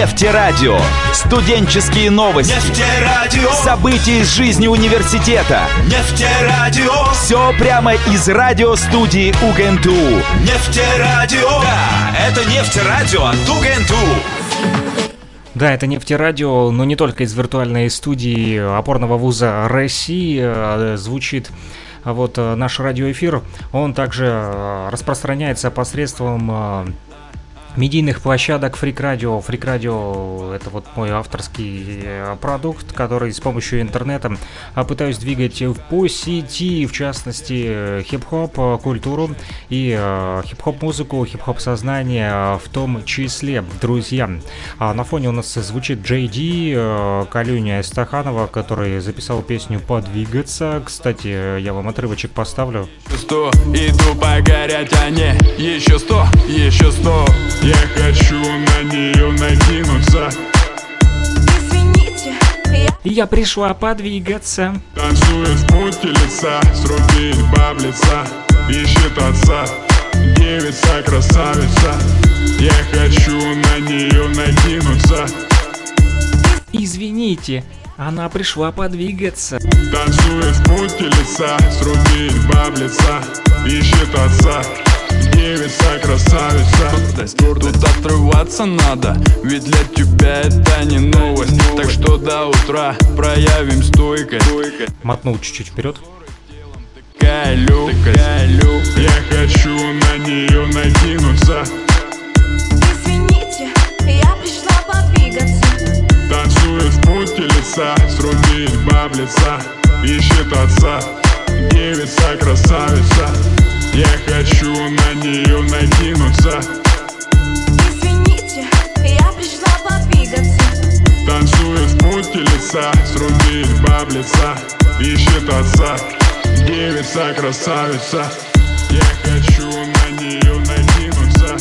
S4: Нефтерадио. Студенческие новости.
S5: Нефтерадио.
S4: События из жизни университета.
S5: Нефтерадио.
S4: Все прямо из радиостудии УГНТУ.
S5: Нефтерадио. Да, это нефтерадио от УГНТУ.
S2: Да, это нефтерадио, но не только из виртуальной студии опорного вуза России э, звучит а вот э, наш радиоэфир. Он также э, распространяется посредством медийных площадок Freak Radio. Freak Radio это вот мой авторский э, продукт, который с помощью интернета а, пытаюсь двигать по сети, в частности, э, хип-хоп э, культуру и хип-хоп музыку, хип-хоп сознание в том числе. Друзья, а на фоне у нас звучит Ди, Калюня Стаханова, который записал песню «Подвигаться». Кстати, я вам отрывочек поставлю.
S19: Сто, иду по горячане, еще сто, еще сто. Я хочу на нее накинуться
S2: Извините, я... Я пришла подвигаться.
S19: Танцует в пути лица, срубить баблица Ищет отца, девица, красавица. Я хочу на нее накинуться
S2: Извините, она пришла подвигаться.
S19: Танцует в пути лица, срубить баблица Ищет отца, девица, красавица. Тут отрываться надо, ведь для тебя это не новость. Так что до утра проявим стойкость.
S2: Мотнул чуть-чуть вперед.
S19: Калю, калю красавица Я хочу на нее накинуться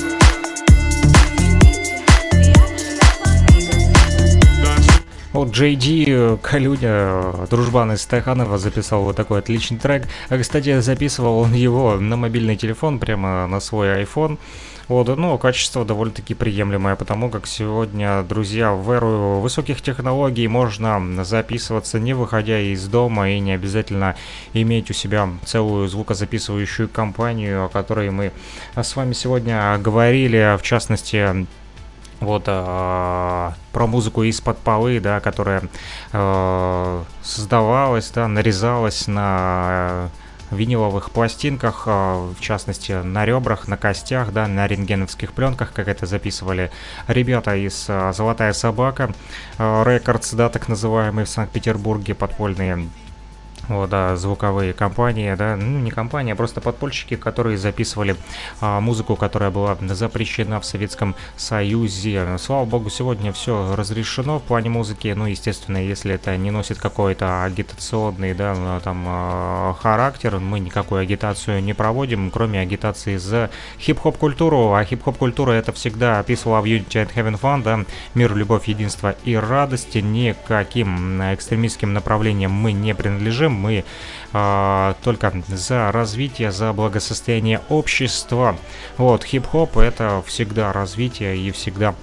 S2: Вот Джей Ди, Калюня, дружбан из Стаханова записал вот такой отличный трек. А, кстати, записывал он его на мобильный телефон, прямо на свой iPhone. Вот, ну, качество довольно-таки приемлемое, потому как сегодня, друзья, в эру высоких технологий можно записываться не выходя из дома и не обязательно иметь у себя целую звукозаписывающую компанию, о которой мы с вами сегодня говорили, в частности, вот э, про музыку из-под полы, да, которая э, создавалась, да, нарезалась на виниловых пластинках, э, в частности на ребрах, на костях, да, на рентгеновских пленках, как это записывали ребята из э, «Золотая собака», э, Рекордс, да, так называемые в Санкт-Петербурге, подпольные вот, да, звуковые компании, да, ну не компании, а просто подпольщики, которые записывали а, музыку, которая была запрещена в Советском Союзе. Слава богу, сегодня все разрешено в плане музыки, ну, естественно, если это не носит какой-то агитационный, да, ну, там, а, характер, мы никакую агитацию не проводим, кроме агитации за хип-хоп культуру, а хип-хоп культура это всегда описывала в Unity and Heaven Fun, да, мир, любовь, единство и радость, никаким экстремистским направлениям мы не принадлежим, мы э, только за развитие, за благосостояние общества. Вот, хип-хоп это всегда развитие и всегда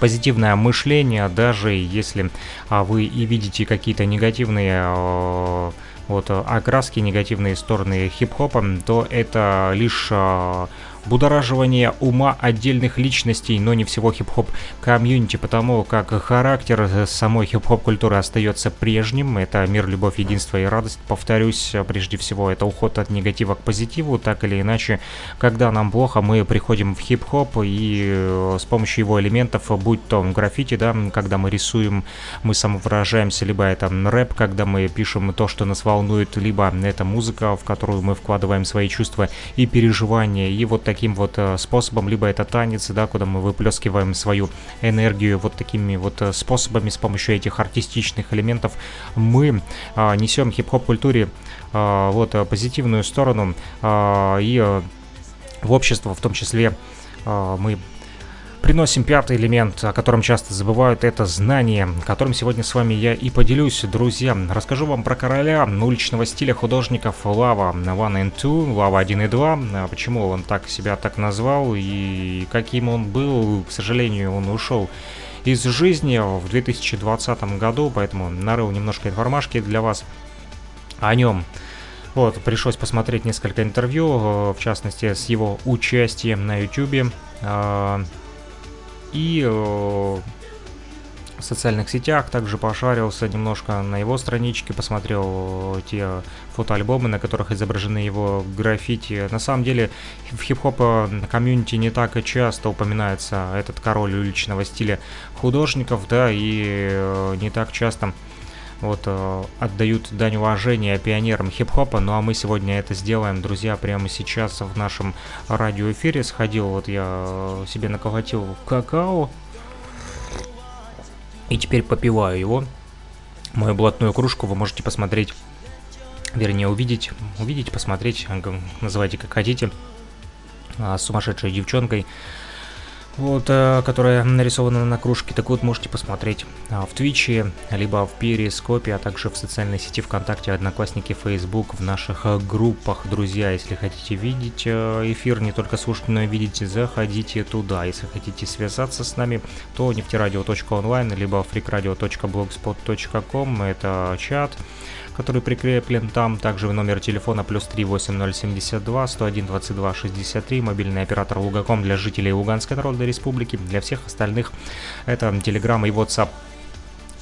S2: позитивное мышление, даже если а, вы и видите какие-то негативные а, вот окраски, негативные стороны хип-хопа, то это лишь а, будораживание ума отдельных личностей, но не всего хип-хоп комьюнити, потому как характер самой хип-хоп культуры остается прежним. Это мир, любовь, единство и радость. Повторюсь, прежде всего, это уход от негатива к позитиву. Так или иначе, когда нам плохо, мы приходим в хип-хоп и э, с помощью его элементов, будь то граффити, да, когда мы рисуем, мы самовыражаемся, либо это рэп, когда мы пишем то, что нас волнует, либо это музыка, в которую мы вкладываем свои чувства и переживания. И вот таким вот э, способом, либо это танец, да, куда мы выплескиваем свою энергию вот такими вот э, способами, с помощью этих артистичных элементов мы а, несем хип-хоп культуре вот позитивную сторону и в общество в том числе мы Приносим пятый элемент, о котором часто забывают, это знание, которым сегодня с вами я и поделюсь, друзья. Расскажу вам про короля уличного стиля художников Лава One and Two, Лава 1 и 2, а почему он так себя так назвал и каким он был, к сожалению, он ушел из жизни в 2020 году, поэтому нарыл немножко информашки для вас о нем. Вот, пришлось посмотреть несколько интервью, э, в частности, с его участием на YouTube. И э, в социальных сетях также пошарился немножко на его страничке, посмотрел э, те фотоальбомы, на которых изображены его граффити. На самом деле в хип-хоп комьюнити не так и часто упоминается этот король уличного стиля художников, да, и не так часто вот э, отдают дань уважения пионерам хип-хопа, ну а мы сегодня это сделаем, друзья, прямо сейчас в нашем радиоэфире. Сходил, вот я э, себе наколотил какао, и теперь попиваю его. Мою блатную кружку вы можете посмотреть, вернее увидеть, увидеть, посмотреть, называйте как хотите, а, с сумасшедшей девчонкой вот, э, которая нарисована на кружке. Так вот, можете посмотреть а, в Твиче, либо в Перископе, а также в социальной сети ВКонтакте, Одноклассники, Facebook, в наших э, группах. Друзья, если хотите видеть э, эфир, не только слушать, но и видеть, заходите туда. Если хотите связаться с нами, то нефтерадио.онлайн, либо freakradio.blogspot.com, это чат который прикреплен там. Также номер телефона плюс 38072 101 22 63, мобильный оператор Лугаком для жителей Луганской Народной Республики. Для всех остальных это Telegram и WhatsApp.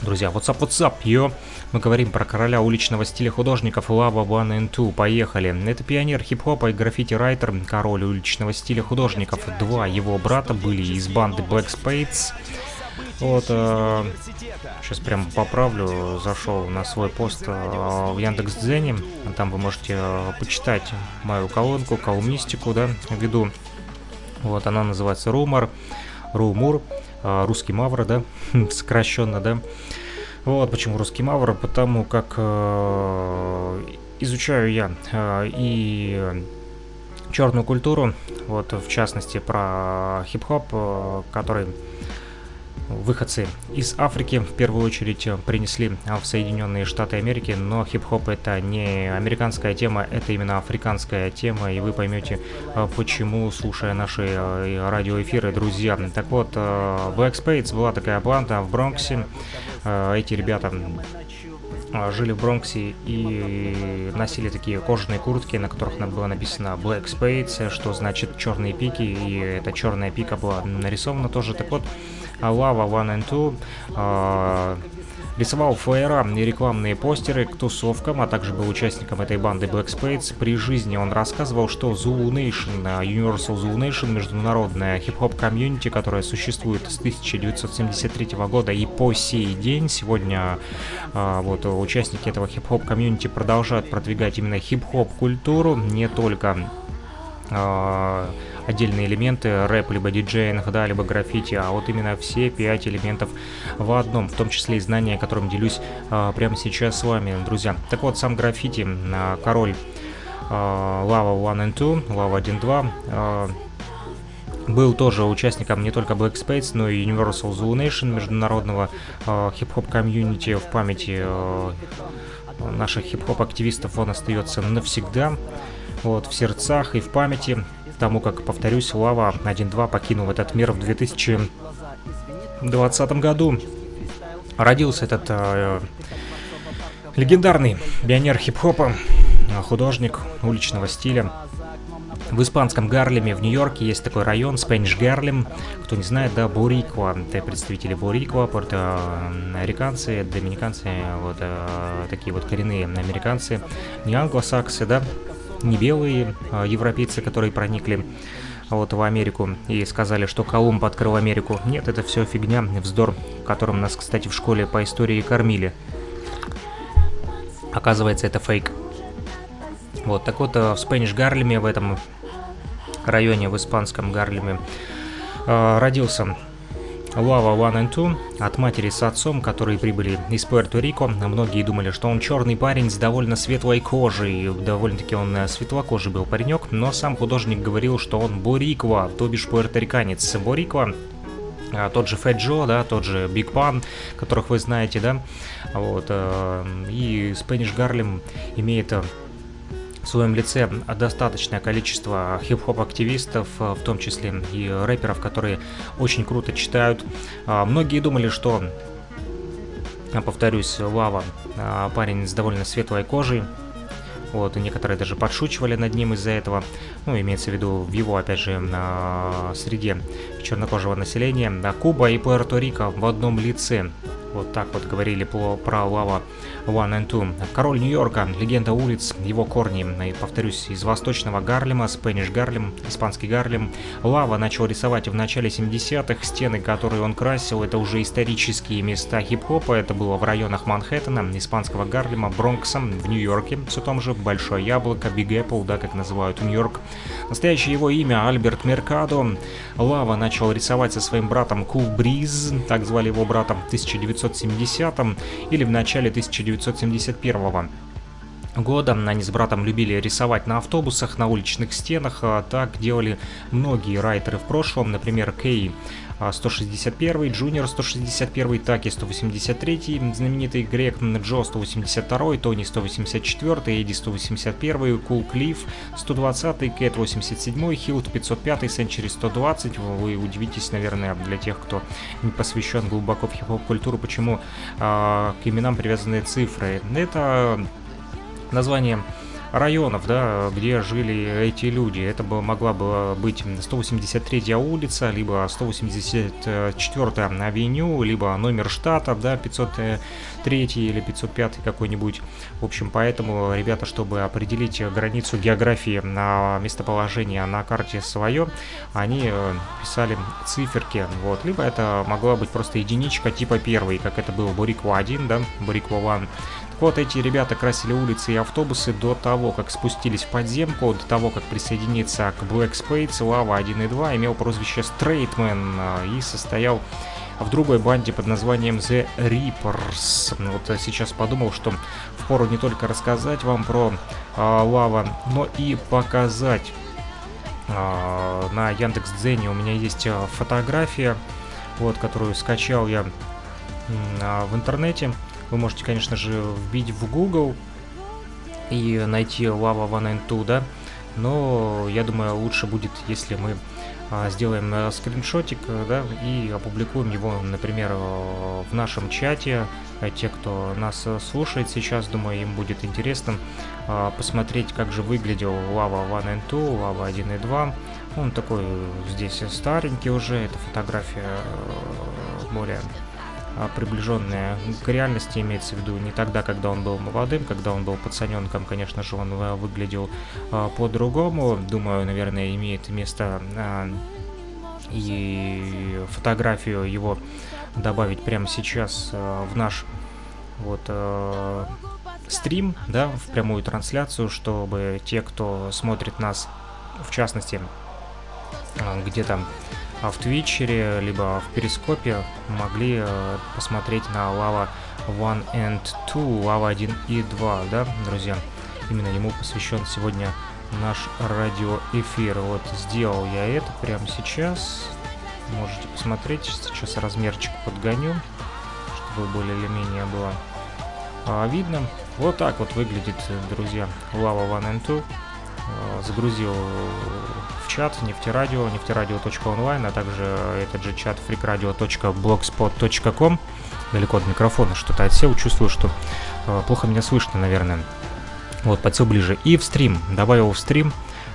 S2: Друзья, WhatsApp, WhatsApp, йо! Мы говорим про короля уличного стиля художников Lava One and Two. Поехали. Это пионер хип-хопа и граффити-райтер, король уличного стиля художников. Два его брата были из банды Black Spades. Вот, э, сейчас прям поправлю, зашел на свой пост э, в Яндекс Дзене, там вы можете э, почитать мою колонку, колумнистику, да, веду. Вот, она называется Румор, Румур, э, русский мавр, да, [laughs] сокращенно, да. Вот, почему русский мавр, потому как э, изучаю я э, и черную культуру, вот, в частности, про хип-хоп, э, который выходцы из Африки в первую очередь э, принесли в Соединенные Штаты Америки, но хип-хоп это не американская тема, это именно африканская тема, и вы поймете э, почему, слушая наши э, радиоэфиры, друзья. Так вот, Black Spades была такая банда в Бронксе, эти ребята жили в Бронксе и носили такие кожаные куртки, на которых было написано Black Spades, что значит черные пики, и эта черная пика была нарисована тоже. Так вот, Lava One and Two а, рисовал флеера и рекламные постеры к тусовкам, а также был участником этой банды Black Spades. При жизни он рассказывал, что Zulu Nation, а, Universal Zulu Nation, международная хип-хоп комьюнити, которая существует с 1973 года и по сей день, сегодня а, вот участники этого хип-хоп комьюнити продолжают продвигать именно хип-хоп культуру, не только отдельные элементы, рэп, либо диджейнг, да, либо граффити, а вот именно все пять элементов в одном, в том числе и знания, которым делюсь а, прямо сейчас с вами, друзья. Так вот, сам граффити, а, король а, Lava One and Two, Lava 1-2, а, был тоже участником не только Black Space, но и Universal Zoo Nation, международного э, хип-хоп комьюнити в памяти э, наших хип-хоп активистов он остается навсегда, вот, в сердцах и в памяти тому как, повторюсь, Лава 1.2 покинул этот мир в 2020 году. Родился этот э, легендарный пионер хип-хопа, художник уличного стиля. В испанском Гарлеме в Нью-Йорке есть такой район, Спэниш Гарлем. Кто не знает, да, Буриква. Это представители Буриква, пуэрториканцы, доминиканцы, вот э, такие вот коренные американцы, не англосаксы, да, не белые а европейцы, которые проникли вот в Америку и сказали, что Колумб открыл Америку. Нет, это все фигня, вздор, которым нас, кстати, в школе по истории кормили. Оказывается, это фейк. Вот, так вот, э, в Спэниш Гарлеме, в этом районе, в испанском Гарлеме, э, родился Лава One and Two от матери с отцом, которые прибыли из Пуэрто-Рико. Многие думали, что он черный парень с довольно светлой кожей. Довольно-таки он э, светлокожий был паренек, но сам художник говорил, что он бориква, то бишь пуэрториканец. Бориква а, тот же Фэт Джо, да, тот же Биг Пан, которых вы знаете, да, вот, э, и Спэниш Гарлем имеет э, в своем лице достаточное количество хип-хоп-активистов, в том числе и рэперов, которые очень круто читают. Многие думали, что, повторюсь, Лава парень с довольно светлой кожей, вот, и некоторые даже подшучивали над ним из-за этого. Ну, имеется в виду в его, опять же, на среде чернокожего населения. Да, Куба и Пуэрто-Рико в одном лице. Вот так вот говорили про, Лава One and Two. Король Нью-Йорка, легенда улиц, его корни, и, повторюсь, из восточного Гарлема, Спэниш Гарлем, испанский Гарлем. Лава начал рисовать в начале 70-х, стены, которые он красил, это уже исторические места хип-хопа, это было в районах Манхэттена, испанского Гарлема, Бронкса, в Нью-Йорке, все том же Большое Яблоко, Биг Apple, да, как называют Нью-Йорк. Настоящее его имя Альберт Меркадо. Лава начал рисовать со своим братом Cool Breeze, так звали его брата, в 1970-м или в начале 1970 1971 года. Они с братом любили рисовать на автобусах, на уличных стенах. А так делали многие райтеры в прошлом. Например, Кей 161, Джуниор 161, Таки 183, знаменитый Грек Джо 182, Тони 184, Эдди 181, Кул Клифф 120, Кэт 87, Хилд 505, Сенчури 120. Вы удивитесь, наверное, для тех, кто не посвящен глубоко в хип-хоп культуру, почему э, к именам привязаны цифры. Это название районов, да, где жили эти люди. Это бы могла бы быть 183-я улица, либо 184-я авеню, либо номер штата, да, 503 или 505 какой-нибудь. В общем, поэтому, ребята, чтобы определить границу географии на местоположение на карте свое, они э, писали циферки, вот, либо это могла быть просто единичка типа первый, как это был Буриква 1, да, Буриква 1, вот эти ребята красили улицы и автобусы до того, как спустились в подземку, до того, как присоединиться к Black Spades, Lava 1 и 2 имел прозвище Straightman а, и состоял в другой банде под названием The Reapers. Вот сейчас подумал, что впору не только рассказать вам про а, Лава, но и показать. А, на Яндекс.Дзене у меня есть а, фотография, вот, которую скачал я а, в интернете. Вы можете, конечно же, вбить в Google и найти Lava One and Two, да, но я думаю, лучше будет, если мы а, сделаем а, скриншотик, да, и опубликуем его, например, в нашем чате. Те, кто нас слушает сейчас, думаю, им будет интересно а, посмотреть, как же выглядел Lava One and Two, Lava 1 и 2. Он такой здесь старенький уже, эта фотография более приближенная к реальности, имеется в виду не тогда, когда он был молодым, когда он был пацаненком, конечно же, он а, выглядел а, по-другому. Думаю, наверное, имеет место и фотографию его добавить прямо сейчас в наш вот стрим, да, в прямую трансляцию, чтобы те, кто смотрит нас, в частности, где-то в Твичере, либо в Перископе могли э, посмотреть на Lava 1 and 2, Lava 1 и 2, да, друзья? Именно ему посвящен сегодня наш радиоэфир. Вот сделал я это прямо сейчас. Можете посмотреть. Сейчас размерчик подгоню, чтобы более или менее было а, видно. Вот так вот выглядит, друзья, Lava 1 and 2. А, загрузил в чат нефтерадио, нефтерадио.онлайн, а также этот же чат freakradio.blogspot.com. Далеко от микрофона что-то отсел, чувствую, что э, плохо меня слышно, наверное. Вот, подсел ближе. И в стрим, добавил в стрим,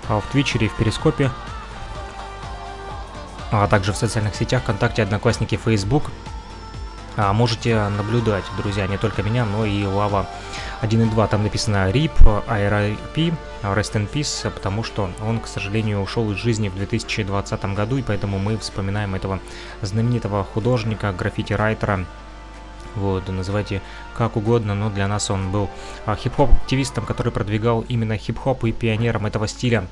S2: э, в Твичере, в Перископе, а также в социальных сетях ВКонтакте, Одноклассники, Facebook. А, можете наблюдать, друзья, не только меня, но и Лава 1 и 2 там написано RIP, RIP, Rest in Peace, потому что он, к сожалению, ушел из жизни в 2020 году, и поэтому мы вспоминаем этого знаменитого художника, граффити-райтера, вот, называйте как угодно, но для нас он был а, хип-хоп-активистом, который продвигал именно хип-хоп и пионером этого стиля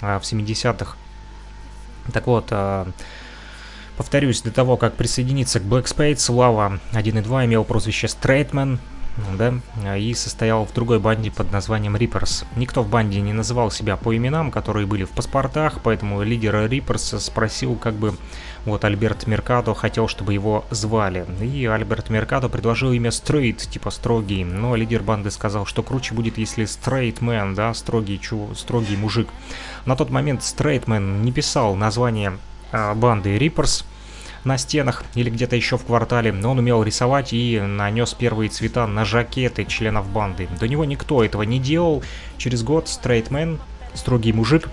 S2: а, в 70-х. Так вот, а, повторюсь, до того, как присоединиться к Black Spades, Lava 1.2 имел прозвище Straightman, да, и состоял в другой банде под названием Reapers. Никто в банде не называл себя по именам, которые были в паспортах, поэтому лидер Reapers спросил, как бы, вот Альберт Меркадо хотел, чтобы его звали. И Альберт Меркадо предложил имя Straight, типа строгий, но лидер банды сказал, что круче будет, если Man, да, строгий, чу, строгий мужик. На тот момент Man не писал название э, банды Reapers, на стенах или где-то еще в квартале, но он умел рисовать и нанес первые цвета на жакеты членов банды. До него никто этого не делал. Через год Стрейтмен, строгий мужик,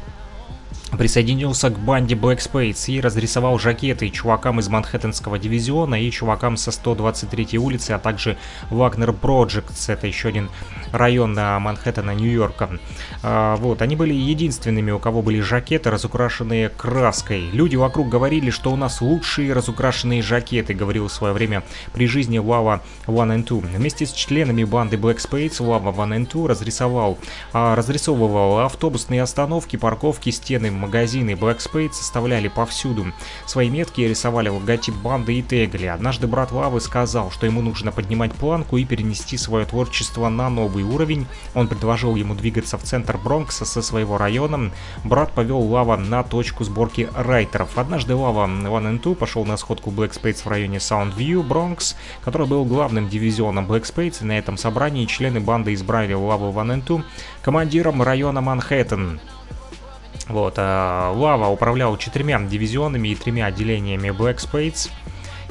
S2: присоединился к банде Black Spades и разрисовал жакеты чувакам из Манхэттенского дивизиона и чувакам со 123 улицы, а также Wagner Projects, это еще один район на Манхэттена, Нью-Йорка. А, вот, они были единственными, у кого были жакеты, разукрашенные краской. Люди вокруг говорили, что у нас лучшие разукрашенные жакеты, говорил в свое время при жизни Lava One and Two. Вместе с членами банды Black Spades Lava One and Two разрисовал, а, разрисовывал автобусные остановки, парковки, стены, магазины Black Spades составляли повсюду. Свои метки рисовали логотип банды и тегли. Однажды брат Лавы сказал, что ему нужно поднимать планку и перенести свое творчество на новый уровень. Он предложил ему двигаться в центр Бронкса со своего района. Брат повел Лава на точку сборки райтеров. Однажды Лава One and Two пошел на сходку Black Spades в районе Soundview, Бронкс, который был главным дивизионом Black Spades. И на этом собрании члены банды избрали Лаву One and Two командиром района Манхэттен. Вот, а Лава управлял четырьмя дивизионами и тремя отделениями Black Spades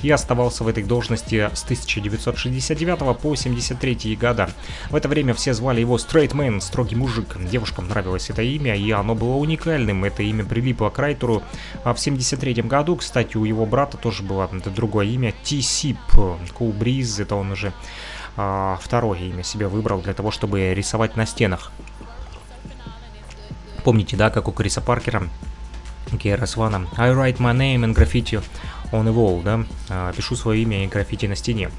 S2: и оставался в этой должности с 1969 по 73 года. В это время все звали его Straight Man, строгий мужик. Девушкам нравилось это имя, и оно было уникальным. Это имя прилипло к Райтеру а в 73 году. Кстати, у его брата тоже было другое имя, Cool Breeze, это он уже а, второе имя себе выбрал для того, чтобы рисовать на стенах. Помните, да, как у Криса Паркера, Кейрос Вана. I write my name in graffiti on the wall, да, а, пишу свое имя и граффити на стене.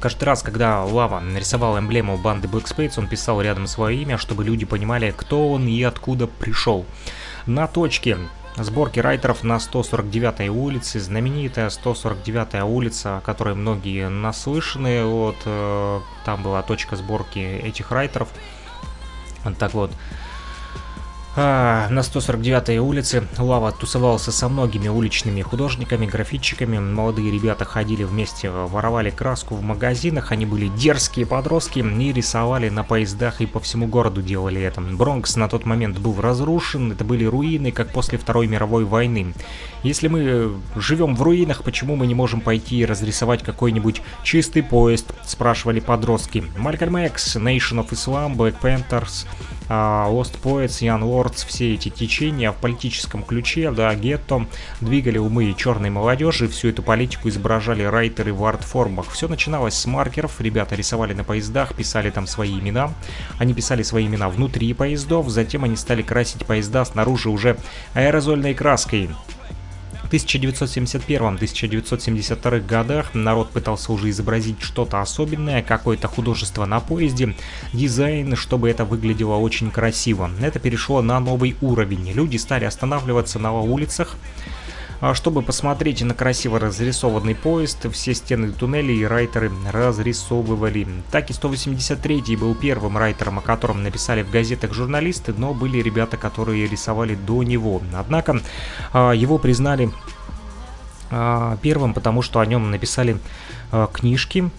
S2: Каждый раз, когда Лава нарисовал эмблему банды Black он писал рядом свое имя, чтобы люди понимали, кто он и откуда пришел. На точке сборки райтеров на 149-й улице, знаменитая 149-я улица, о которой многие наслышаны, вот, э, там была точка сборки этих райтеров. Так вот, а, на 149-й улице Лава тусовался со многими уличными художниками, графитчиками. Молодые ребята ходили вместе, воровали краску в магазинах. Они были дерзкие подростки и рисовали на поездах и по всему городу делали это. Бронкс на тот момент был разрушен, это были руины, как после Второй мировой войны. Если мы живем в руинах, почему мы не можем пойти и разрисовать какой-нибудь чистый поезд? Спрашивали подростки. Малькольм Экс, Nation of Islam, Black Panthers, uh, Lost Poets, Young Lords, все эти течения в политическом ключе, да, гетто, двигали умы черной молодежи, всю эту политику изображали райтеры в арт-формах. Все начиналось с маркеров, ребята рисовали на поездах, писали там свои имена. Они писали свои имена внутри поездов, затем они стали красить поезда снаружи уже аэрозольной краской. 1971-1972 годах народ пытался уже изобразить что-то особенное, какое-то художество на поезде, дизайн, чтобы это выглядело очень красиво. Это перешло на новый уровень. Люди стали останавливаться на улицах, чтобы посмотреть на красиво разрисованный поезд, все стены туннелей райтеры разрисовывали. Так и 183 был первым райтером, о котором написали в газетах журналисты, но были ребята, которые рисовали до него. Однако а, его признали а, первым, потому что о нем написали книжки,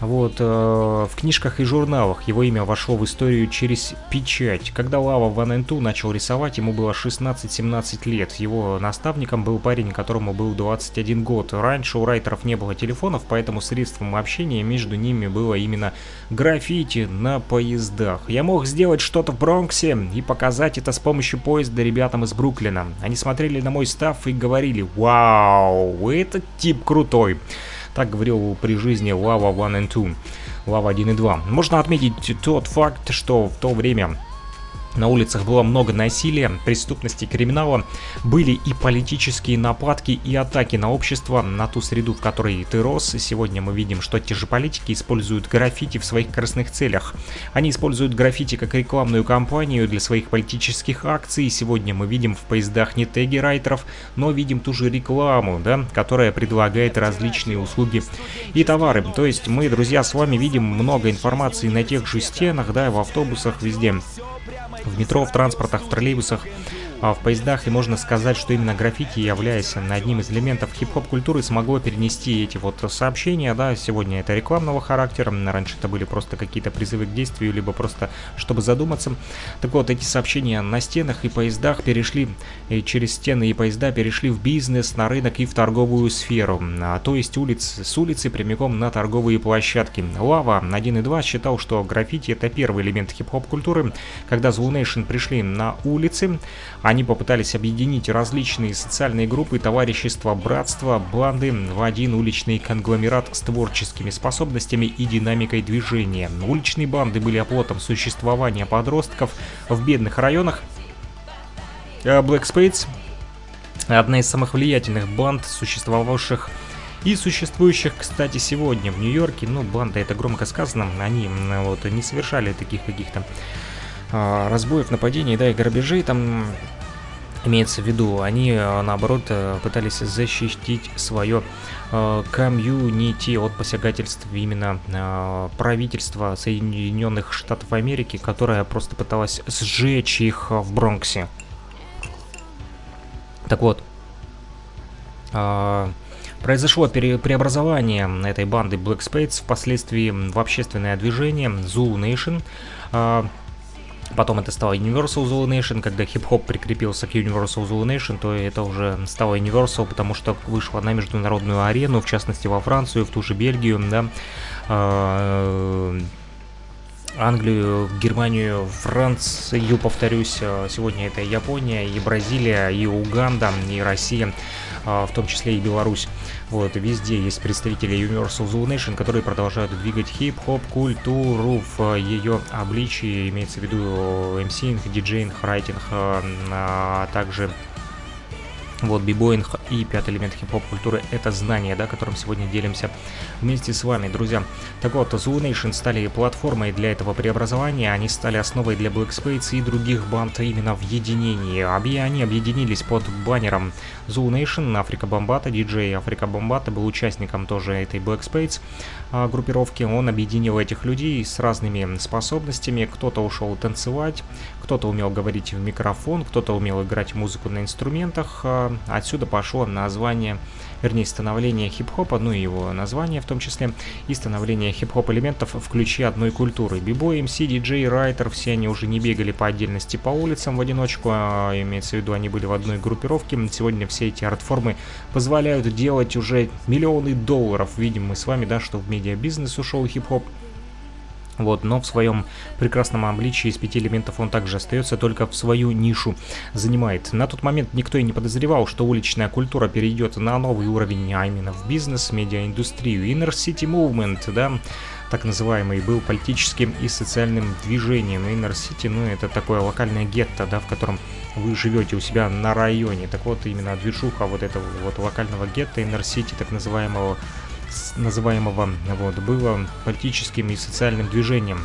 S2: вот, э, в книжках и журналах его имя вошло в историю через печать. Когда Лава Ван Энту начал рисовать, ему было 16-17 лет. Его наставником был парень, которому был 21 год. Раньше у райтеров не было телефонов, поэтому средством общения между ними было именно граффити на поездах. Я мог сделать что-то в Бронксе и показать это с помощью поезда ребятам из Бруклина. Они смотрели на мой став и говорили «Вау, этот тип крутой». Так говорил при жизни Lava 1 and 2. Lava 1 и 2. Можно отметить тот факт, что в то время на улицах было много насилия, преступности, криминала. Были и политические нападки, и атаки на общество, на ту среду, в которой ты рос. Сегодня мы видим, что те же политики используют граффити в своих красных целях. Они используют граффити как рекламную кампанию для своих политических акций. Сегодня мы видим в поездах не теги райтеров, но видим ту же рекламу, да, которая предлагает различные услуги и товары. То есть мы, друзья, с вами видим много информации на тех же стенах, да, в автобусах, везде в метро, в транспортах, в троллейбусах в поездах, и можно сказать, что именно граффити, являясь одним из элементов хип-хоп культуры, смогло перенести эти вот сообщения, да, сегодня это рекламного характера, раньше это были просто какие-то призывы к действию, либо просто чтобы задуматься. Так вот, эти сообщения на стенах и поездах перешли, и через стены и поезда перешли в бизнес, на рынок и в торговую сферу, а, то есть улиц, с улицы прямиком на торговые площадки. Лава 1 и 2 считал, что граффити это первый элемент хип-хоп культуры, когда Zoo Nation пришли на улицы, они попытались объединить различные социальные группы, товарищества, братства, банды в один уличный конгломерат с творческими способностями и динамикой движения. Уличные банды были оплотом существования подростков в бедных районах. Э, Black Spades – одна из самых влиятельных банд, существовавших и существующих, кстати, сегодня в Нью-Йорке. Ну, банда это громко сказано, они вот не совершали таких каких-то а, разбоев, нападений, да, и грабежей там имеется в виду, они наоборот э, пытались защитить свое э, комьюнити от посягательств именно э, правительства Соединенных Штатов Америки, которое просто пыталось сжечь их в Бронксе. Так вот, произошло пере преобразование этой банды Black Spades впоследствии в общественное движение Zulu Nation, Потом это стало Universal Zulu Nation, когда хип-хоп прикрепился к Universal Zulu Nation, то это уже стало Universal, потому что вышла на международную арену, в частности во Францию, в ту же Бельгию, да, а, Англию, Германию, Францию, повторюсь, сегодня это Япония, и Бразилия, и Уганда, и Россия, а, в том числе и Беларусь. Вот, везде есть представители Universal Zulu Nation, которые продолжают двигать хип-хоп культуру в ее обличии, имеется в виду MC, диджейнг, райтинг, а также вот, бибоинг и пятый элемент хип-хоп культуры — это знание, да, которым сегодня делимся вместе с вами, друзья. Так вот, Zoo Nation стали платформой для этого преобразования, они стали основой для Black Spades и других банд именно в единении. Обе они объединились под баннером Zoo Nation, Африка Бомбата, диджей Африка Бомбата был участником тоже этой Black Spades а, группировки. Он объединил этих людей с разными способностями. Кто-то ушел танцевать, кто-то умел говорить в микрофон, кто-то умел играть музыку на инструментах. А, отсюда пошло название вернее, становление хип-хопа, ну и его название в том числе, и становление хип-хоп элементов в ключе одной культуры. Бибой, МС, диджей, райтер, все они уже не бегали по отдельности по улицам в одиночку, а имеется в виду, они были в одной группировке. Сегодня все эти арт-формы позволяют делать уже миллионы долларов. Видим мы с вами, да, что в медиабизнес ушел хип-хоп, вот, но в своем прекрасном обличии из пяти элементов он также остается, только в свою нишу занимает. На тот момент никто и не подозревал, что уличная культура перейдет на новый уровень, а именно в бизнес, медиаиндустрию. Inner City Movement, да, так называемый, был политическим и социальным движением. Inner City, ну, это такое локальное гетто, да, в котором вы живете у себя на районе. Так вот, именно движуха вот этого вот локального гетто, Inner City, так называемого называемого вот, было политическим и социальным движением.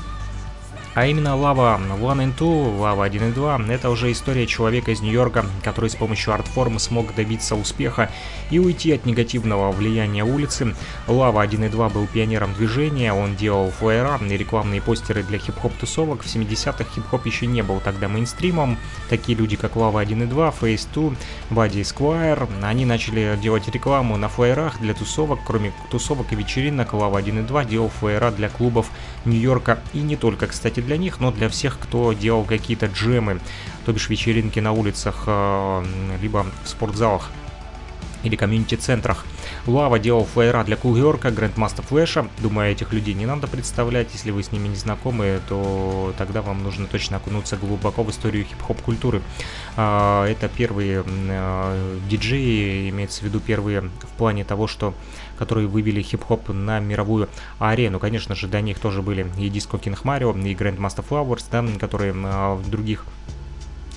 S2: А именно Лава One and Two, Лава 1 и 2, это уже история человека из Нью-Йорка, который с помощью арт-формы смог добиться успеха и уйти от негативного влияния улицы. Лава 1 и 2 был пионером движения, он делал флайера и рекламные постеры для хип-хоп тусовок. В 70-х хип-хоп еще не был тогда мейнстримом. Такие люди, как Лава 1 и 2, Face 2, Buddy Squire, они начали делать рекламу на флайерах для тусовок. Кроме тусовок и вечеринок, Лава 1 и 2 делал флайера для клубов Нью-Йорка и не только, кстати, для них, но для всех, кто делал какие-то джемы, то бишь вечеринки на улицах, э, либо в спортзалах. или комьюнити-центрах. Лава делал флайера для Кулгерка, Грандмастер Флэша. Думаю, этих людей не надо представлять. Если вы с ними не знакомы, то тогда вам нужно точно окунуться глубоко в историю хип-хоп культуры. А, это первые а, диджеи, имеется в виду первые в плане того, что которые вывели хип-хоп на мировую арену. Конечно же, до них тоже были и Disco King Mario, и Grandmaster Flowers, да, которые а, в других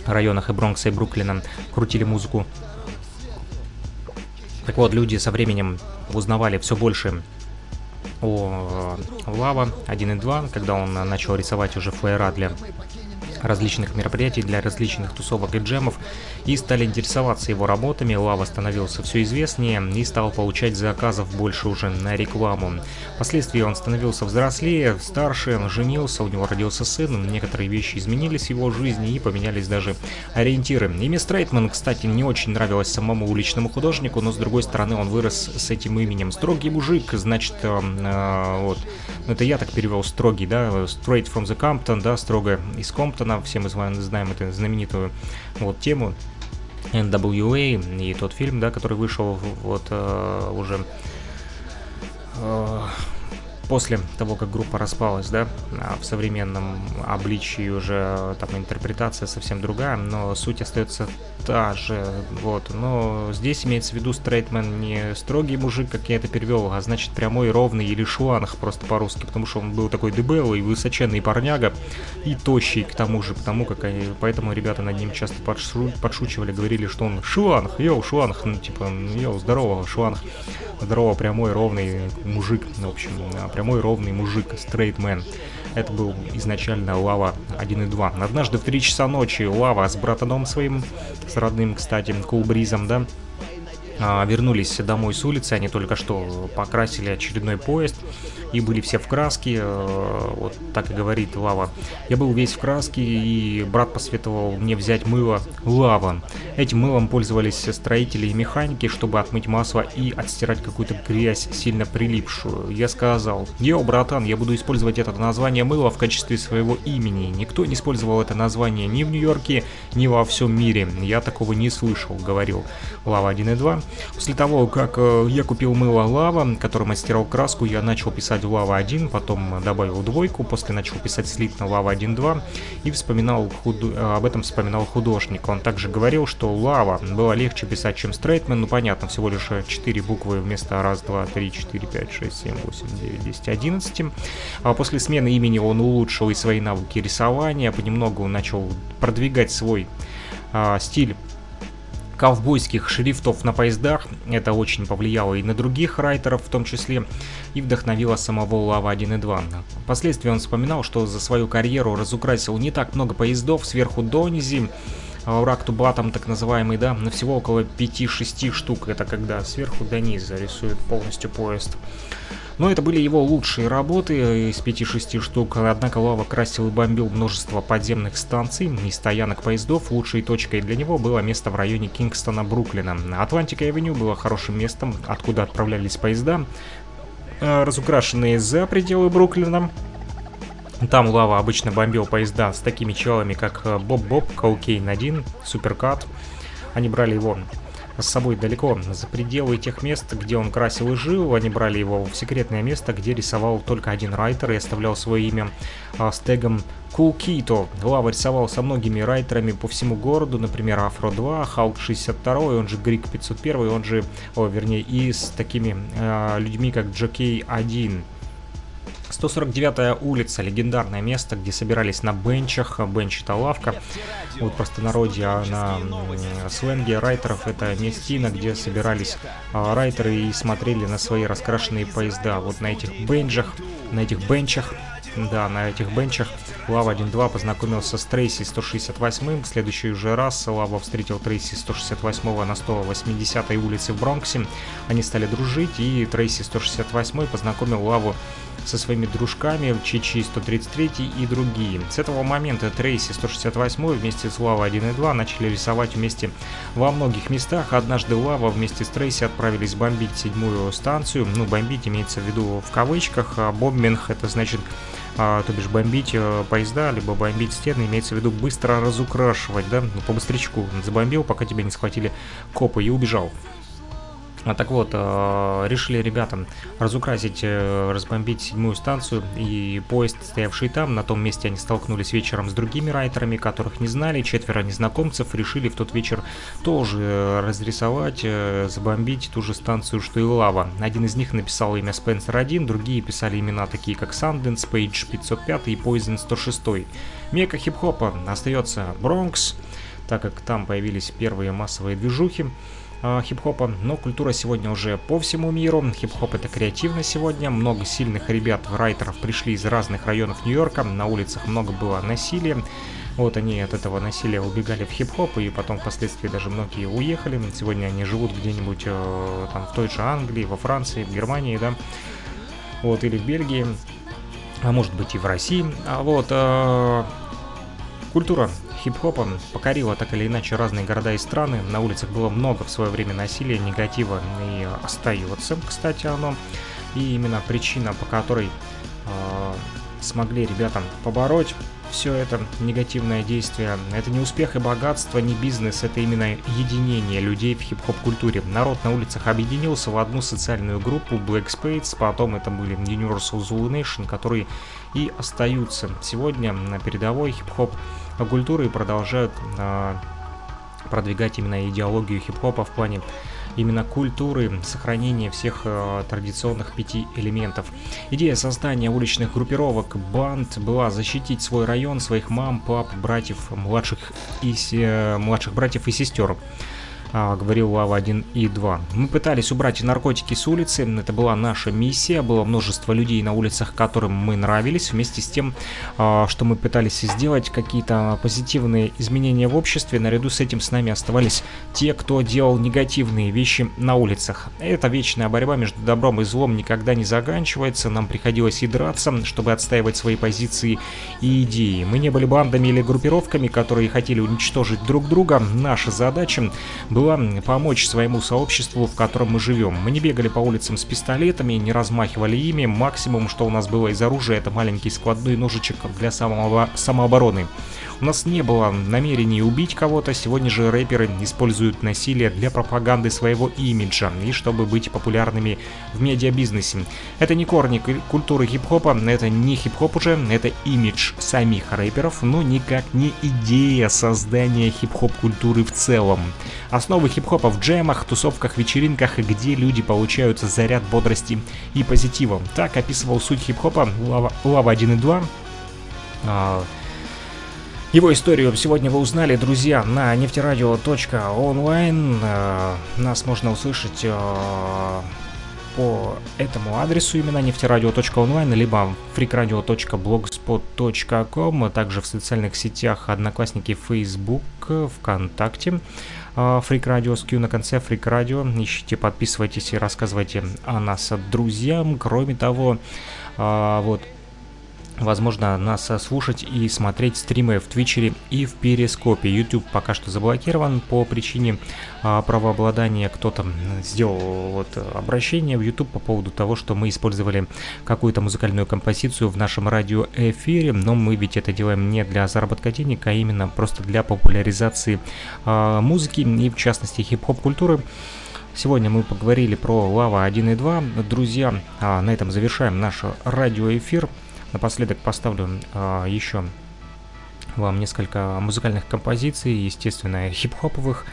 S2: районах и Бронкса, и Бруклина крутили музыку так вот, люди со временем узнавали все больше о Лава 1.2, когда он начал рисовать уже флеера для различных мероприятий, для различных тусовок и джемов, и стали интересоваться его работами. Лава становился все известнее и стал получать заказов больше уже на рекламу. Впоследствии он становился взрослее, старше, женился, у него родился сын, некоторые вещи изменились в его жизни и поменялись даже ориентиры. Имя Стрейтман, кстати, не очень нравилось самому уличному художнику, но с другой стороны он вырос с этим именем. Строгий мужик, значит, э, э, вот, это я так перевел строгий, да, straight from the Compton, да, строго из Комптона, все мы с знаем эту знаменитую вот тему. NWA и тот фильм, да, который вышел вот э, уже э, после того, как группа распалась, да, а в современном обличии уже там интерпретация совсем другая, но суть остается та же, вот, но здесь имеется в виду стрейтмен не строгий мужик, как я это перевел, а значит прямой, ровный или шланг, просто по-русски, потому что он был такой дебелый, высоченный парняга и тощий к тому же, потому как они, поэтому ребята над ним часто подшу, подшучивали, говорили, что он шланг, yo, шланг, ну типа, yo, здорово, шланг, здорово, прямой, ровный мужик, в общем, прямой ровный мужик, straight man. Это был изначально Лава 1 и 2. Однажды в 3 часа ночи Лава с братаном своим, с родным, кстати, Кулбризом, да, а, вернулись домой с улицы, они только что покрасили очередной поезд и были все в краске, э, вот так и говорит Лава. Я был весь в краске, и брат посоветовал мне взять мыло Лава. Этим мылом пользовались строители и механики, чтобы отмыть масло и отстирать какую-то грязь, сильно прилипшую. Я сказал, йоу, братан, я буду использовать это название мыла в качестве своего имени. Никто не использовал это название ни в Нью-Йорке, ни во всем мире. Я такого не слышал, говорил Лава 1 и 2. После того, как э, я купил мыло Лава, которым отстирал краску, я начал писать в Лава 1, потом добавил двойку, после начал писать слитно Лава 1.2 и вспоминал худ... Э, об этом вспоминал художник. Он также говорил, что Лава было легче писать, чем Стрейтмен, ну понятно, всего лишь 4 буквы вместо раз, два, три, четыре, пять, шесть, семь, восемь, девять, десять, одиннадцать. А после смены имени он улучшил и свои навыки рисования, понемногу начал продвигать свой а, стиль ковбойских шрифтов на поездах. Это очень повлияло и на других райтеров в том числе, и вдохновило самого Лава 1 и 2. Впоследствии он вспоминал, что за свою карьеру разукрасил не так много поездов сверху донизу, Рак Тубатом так называемый, да, на всего около 5-6 штук. Это когда сверху до низа рисует полностью поезд. Но это были его лучшие работы из 5-6 штук, однако Лава красил и бомбил множество подземных станций и стоянок поездов. Лучшей точкой для него было место в районе Кингстона, Бруклина. Атлантика Авеню было хорошим местом, откуда отправлялись поезда, э, разукрашенные за пределы Бруклина. Там Лава обычно бомбил поезда с такими челами, как э, Боб Боб, Коукейн 1, Суперкат. Они брали его с собой далеко за пределы тех мест, где он красил и жил. Они брали его в секретное место, где рисовал только один райтер и оставлял свое имя а, с тегом Кулкито. Лава рисовал со многими райтерами по всему городу, например, Афро 2, Халк 62, он же Грик 501, он же, о, вернее, и с такими э, людьми, как Джокей 1. 149-я улица, легендарное место, где собирались на бенчах. Бенч это лавка. Вот просто народе, а на сленге райтеров это местина, где собирались а, райтеры и смотрели на свои раскрашенные поезда. Вот на этих бенчах, на этих бенчах да, на этих бенчах Лава 1.2 познакомился с Трейси 168-м. В следующий уже раз Лава встретил Трейси 168 на 180 улице в Бронксе. Они стали дружить, и Трейси 168 познакомил Лаву со своими дружками, Чичи 133 и другие. С этого момента Трейси 168 вместе с Лава 1 и 2 начали рисовать вместе во многих местах. Однажды Лава вместе с Трейси отправились бомбить седьмую станцию. Ну, бомбить имеется в виду в кавычках, а бомбинг это значит а, то бишь бомбить э, поезда, либо бомбить стены, имеется в виду быстро разукрашивать, да, ну, по быстрячку забомбил, пока тебя не схватили копы и убежал. А так вот, э, решили ребята разукрасить, э, разбомбить седьмую станцию, и поезд, стоявший там, на том месте они столкнулись вечером с другими райтерами, которых не знали, четверо незнакомцев решили в тот вечер тоже э, разрисовать, забомбить ту же станцию, что и Лава. Один из них написал имя Спенсер 1, другие писали имена такие как Sundance, Page 505 и Poison 106. Мека хип-хопа остается Бронкс, так как там появились первые массовые движухи, э, хип-хопа, но культура сегодня уже по всему миру. Хип-хоп это креативно сегодня. Много сильных ребят, райтеров пришли из разных районов Нью-Йорка. На улицах много было насилия. Вот они от этого насилия убегали в хип-хоп, и потом впоследствии даже многие уехали. Сегодня они живут где-нибудь э, там в той же Англии, во Франции, в Германии, да, вот, или в Бельгии, а может быть и в России. А вот э, культура хип-хопа покорила так или иначе разные города и страны. На улицах было много в свое время насилия, негатива и остается, кстати, оно. И именно причина, по которой э, смогли ребятам побороть все это негативное действие. Это не успех и богатство, не бизнес, это именно единение людей в хип-хоп культуре. Народ на улицах объединился в одну социальную группу Black Spades, потом это были Universal Zulu Nation, которые и остаются сегодня на передовой хип-хоп культуры и продолжают э, продвигать именно идеологию хип-хопа в плане именно культуры, сохранения всех э, традиционных пяти элементов. Идея создания уличных группировок банд была защитить свой район, своих мам, пап, братьев, младших, и, э, младших братьев и сестер а, говорил Лава 1 и 2. Мы пытались убрать наркотики с улицы, это была наша миссия, было множество людей на улицах, которым мы нравились, вместе с тем, а, что мы пытались сделать какие-то позитивные изменения в обществе, наряду с этим с нами оставались те, кто делал негативные вещи на улицах. Эта вечная борьба между добром и злом никогда не заканчивается, нам приходилось и драться, чтобы отстаивать свои позиции и идеи. Мы не были бандами или группировками, которые хотели уничтожить друг друга, наша задача была была помочь своему сообществу, в котором мы живем. Мы не бегали по улицам с пистолетами, не размахивали ими. Максимум, что у нас было из оружия, это маленький складной ножичек для самого, самообороны. У нас не было намерений убить кого-то, сегодня же рэперы используют насилие для пропаганды своего имиджа и чтобы быть популярными в медиабизнесе. Это не корни культуры хип-хопа, это не хип-хоп уже, это имидж самих рэперов, но никак не идея создания хип-хоп культуры в целом. Основы хип-хопа в джемах, тусовках, вечеринках, где люди получают заряд бодрости и позитива. Так описывал суть хип-хопа Лава, Лава 1 и 2. Его историю сегодня вы узнали, друзья, на нефтерадио.онлайн. Э, нас можно услышать э, по этому адресу именно нефтерадио.онлайн, либо freakradio.blogspot.com, а также в социальных сетях Одноклассники, Facebook, ВКонтакте. Фрик Радио с на конце Фрик Радио. Ищите, подписывайтесь и рассказывайте о нас друзьям. Кроме того, э, вот возможно нас слушать и смотреть стримы в Твичере и в Перископе. YouTube пока что заблокирован по причине а, правообладания. Кто-то сделал вот обращение в YouTube по поводу того, что мы использовали какую-то музыкальную композицию в нашем радиоэфире, но мы ведь это делаем не для заработка денег, а именно просто для популяризации а, музыки и в частности хип-хоп культуры. Сегодня мы поговорили про Лава 1 и 2. Друзья, а на этом завершаем наш радиоэфир. Напоследок поставлю а, еще вам несколько музыкальных композиций, естественно, хип-хоповых,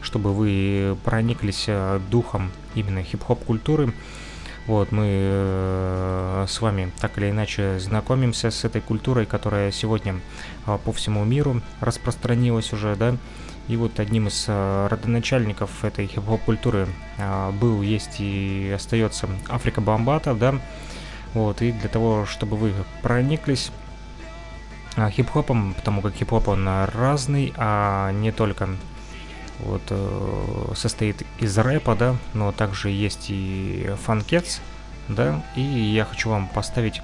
S2: чтобы вы прониклись а, духом именно хип-хоп культуры. Вот, мы э, с вами так или иначе знакомимся с этой культурой, которая сегодня э, по всему миру распространилась уже, да. И вот одним из э, родоначальников этой хип-хоп культуры э, был, есть и остается Африка Бомбата, да. Вот, и для того, чтобы вы прониклись а, хип-хопом, потому как хип-хоп он разный, а не только вот э, состоит из рэпа, да, но также есть и фанкетс, да, и я хочу вам поставить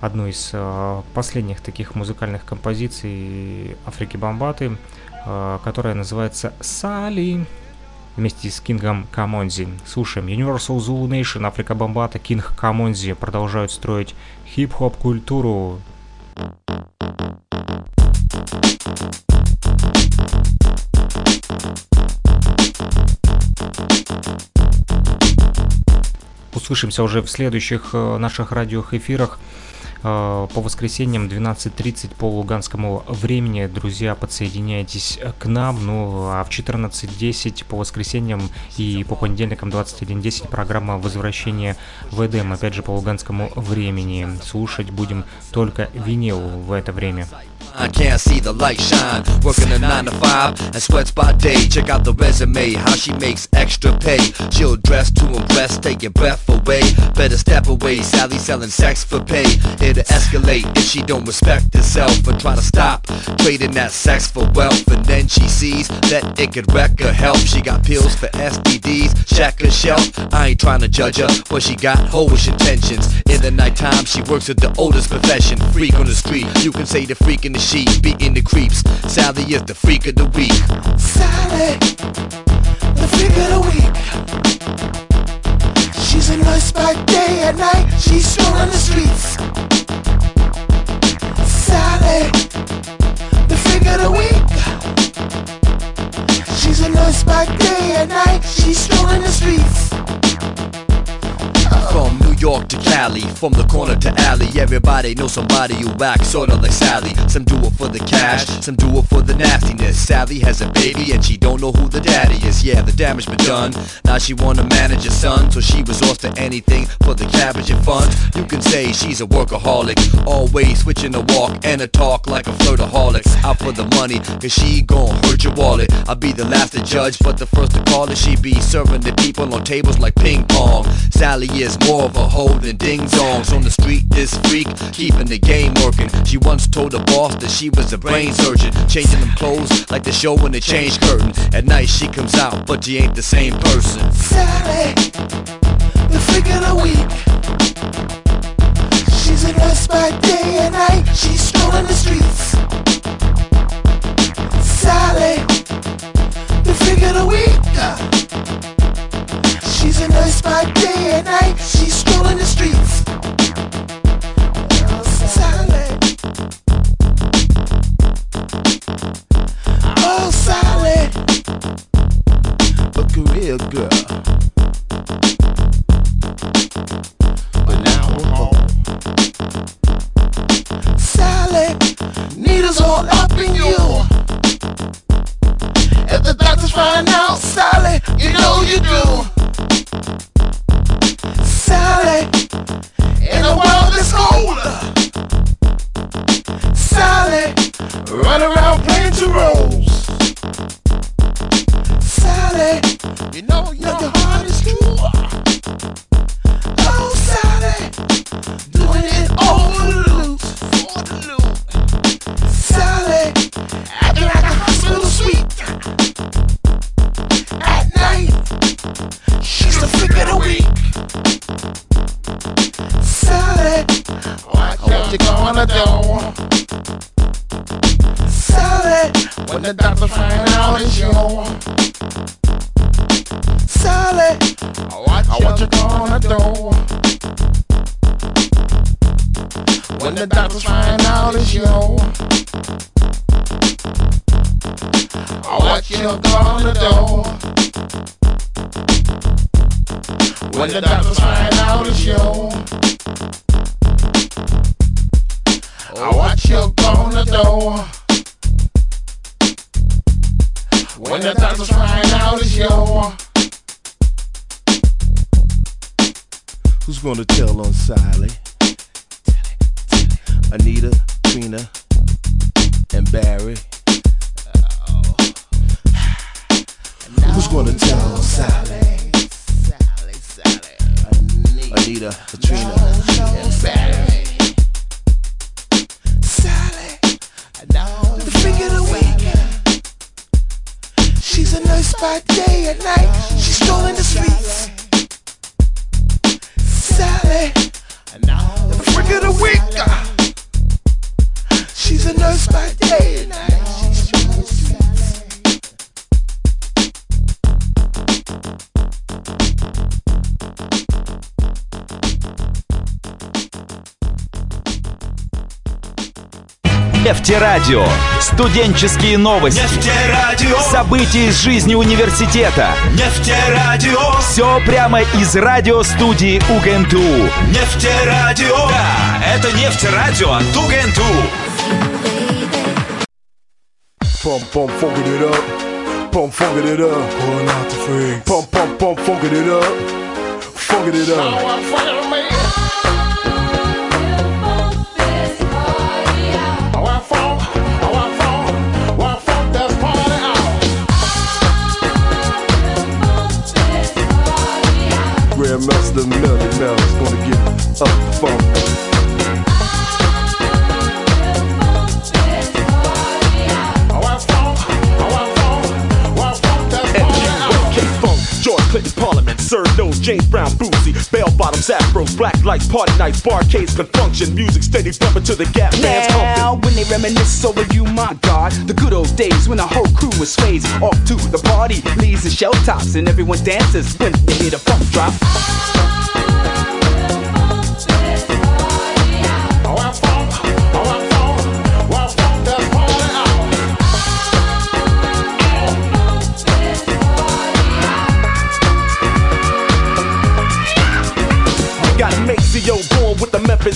S2: одну из э, последних таких музыкальных композиций Африки Бомбаты, э, которая называется «Сали» вместе с Кингом Камонзи. Слушаем, Universal Zulu Nation, Африка Бомбата, Кинг Камонзи продолжают строить хип-хоп культуру. услышимся уже в следующих э, наших радиоэфирах. Э, по воскресеньям 12.30 по луганскому времени. Друзья, подсоединяйтесь к нам. Ну, а в 14.10 по воскресеньям и по понедельникам 21.10 программа «Возвращение в Эдем». Опять же, по луганскому времени. Слушать будем только винил в это время.
S20: I can't see the light shine. Working a 9 to 5 and sweats by day. Check out the resume, how she makes extra pay. She'll dress to impress, take your breath away. Better step away, Sally selling sex for pay. It'll escalate if she don't respect herself and try to stop trading that sex for wealth. And then she sees that it could wreck her health. She got pills for STDs, check her shelf. I ain't trying to judge her, but she got hoish intentions. In the nighttime, she works at the oldest profession. Freak on the street, you can say the freak in the sheet, beating the creeps. Sally is the freak of the week.
S15: Sally, the freak of the week. She's a nurse by day and night. She's strolling the streets. Sally, the freak of the week. She's a nurse by day and night. She's strolling the streets.
S20: From New York to Cali, from the corner to alley, everybody knows somebody who acts sorta like Sally. Some do it for the cash, some do it for the nastiness. Sally has a baby and she don't know who the daddy is. Yeah, the damage been done. Now she wanna manage her son, so she resorts to anything for the cabbage and fun. You can say she's a workaholic, always switching the walk and a talk like a flirtaholic. Out for the money, cause she gon' hurt your wallet. I'll be the last to judge, but the first to call it. She be serving the people on tables like ping pong. Sally is more of a hoe than ding dongs on the street. This freak keeping the game working. She once told the boss that she was a brain surgeon, changing them clothes like the show when they change curtain. At night she comes out, but she ain't the same person.
S15: Sally, the freak of the week. She's a nurse by day and night. She's strolling the streets. Sally, the freak of the week. A nurse by day and night. She's strolling the streets. Sally. Oh, Sally.
S9: A career girl. But now I'm home.
S15: Sally, needles all up in you. If the doctors find out, Sally, you know
S4: Нефтерадио. Студенческие новости.
S5: Нефтерадио.
S4: События из жизни университета.
S5: Нефтерадио.
S4: Все прямо из радиостудии УГНТУ.
S5: Нефтерадио. Да, это нефтерадио от УГНТУ.
S17: Pump, pump, funkin' it up. Pump, funkin' it up. Pulling out the freaks. Pump, pump, pump, funkin' it up. Funkin' it up. Grandmaster Melly Mel is gonna get up the funk.
S21: K-Funk, George Clinton Parliament, serve those James Brown boozy, bell bottoms, afros, black lights, party nights, barcades can function, music steady bumping to the gap bands
S22: Now,
S21: pumping.
S22: when they reminisce over you, my God, the good old days when the whole crew was sways off to the party, leaves and shell tops, and everyone dances when they hear the funk drop.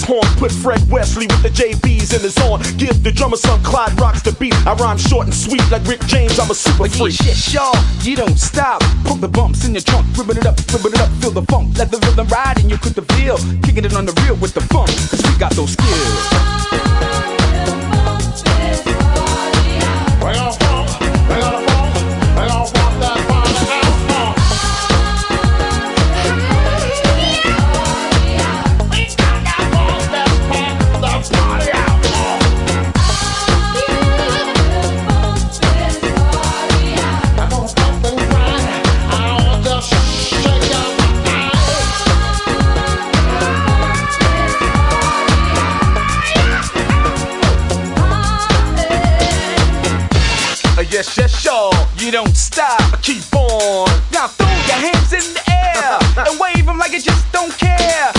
S21: Horn. Put Fred Wesley with the JBs in his horn. Give the drummer some Clyde rocks the beat. I rhyme short and sweet like Rick James. I'm a super freak.
S22: shit, y'all, you don't stop. Poke the bumps in your trunk, ribbon it up, ribbon it up, feel the funk. Let the rhythm ride and you quit the feel. Kicking it on the real with the funk, cause we got those skills. nigga just don't care.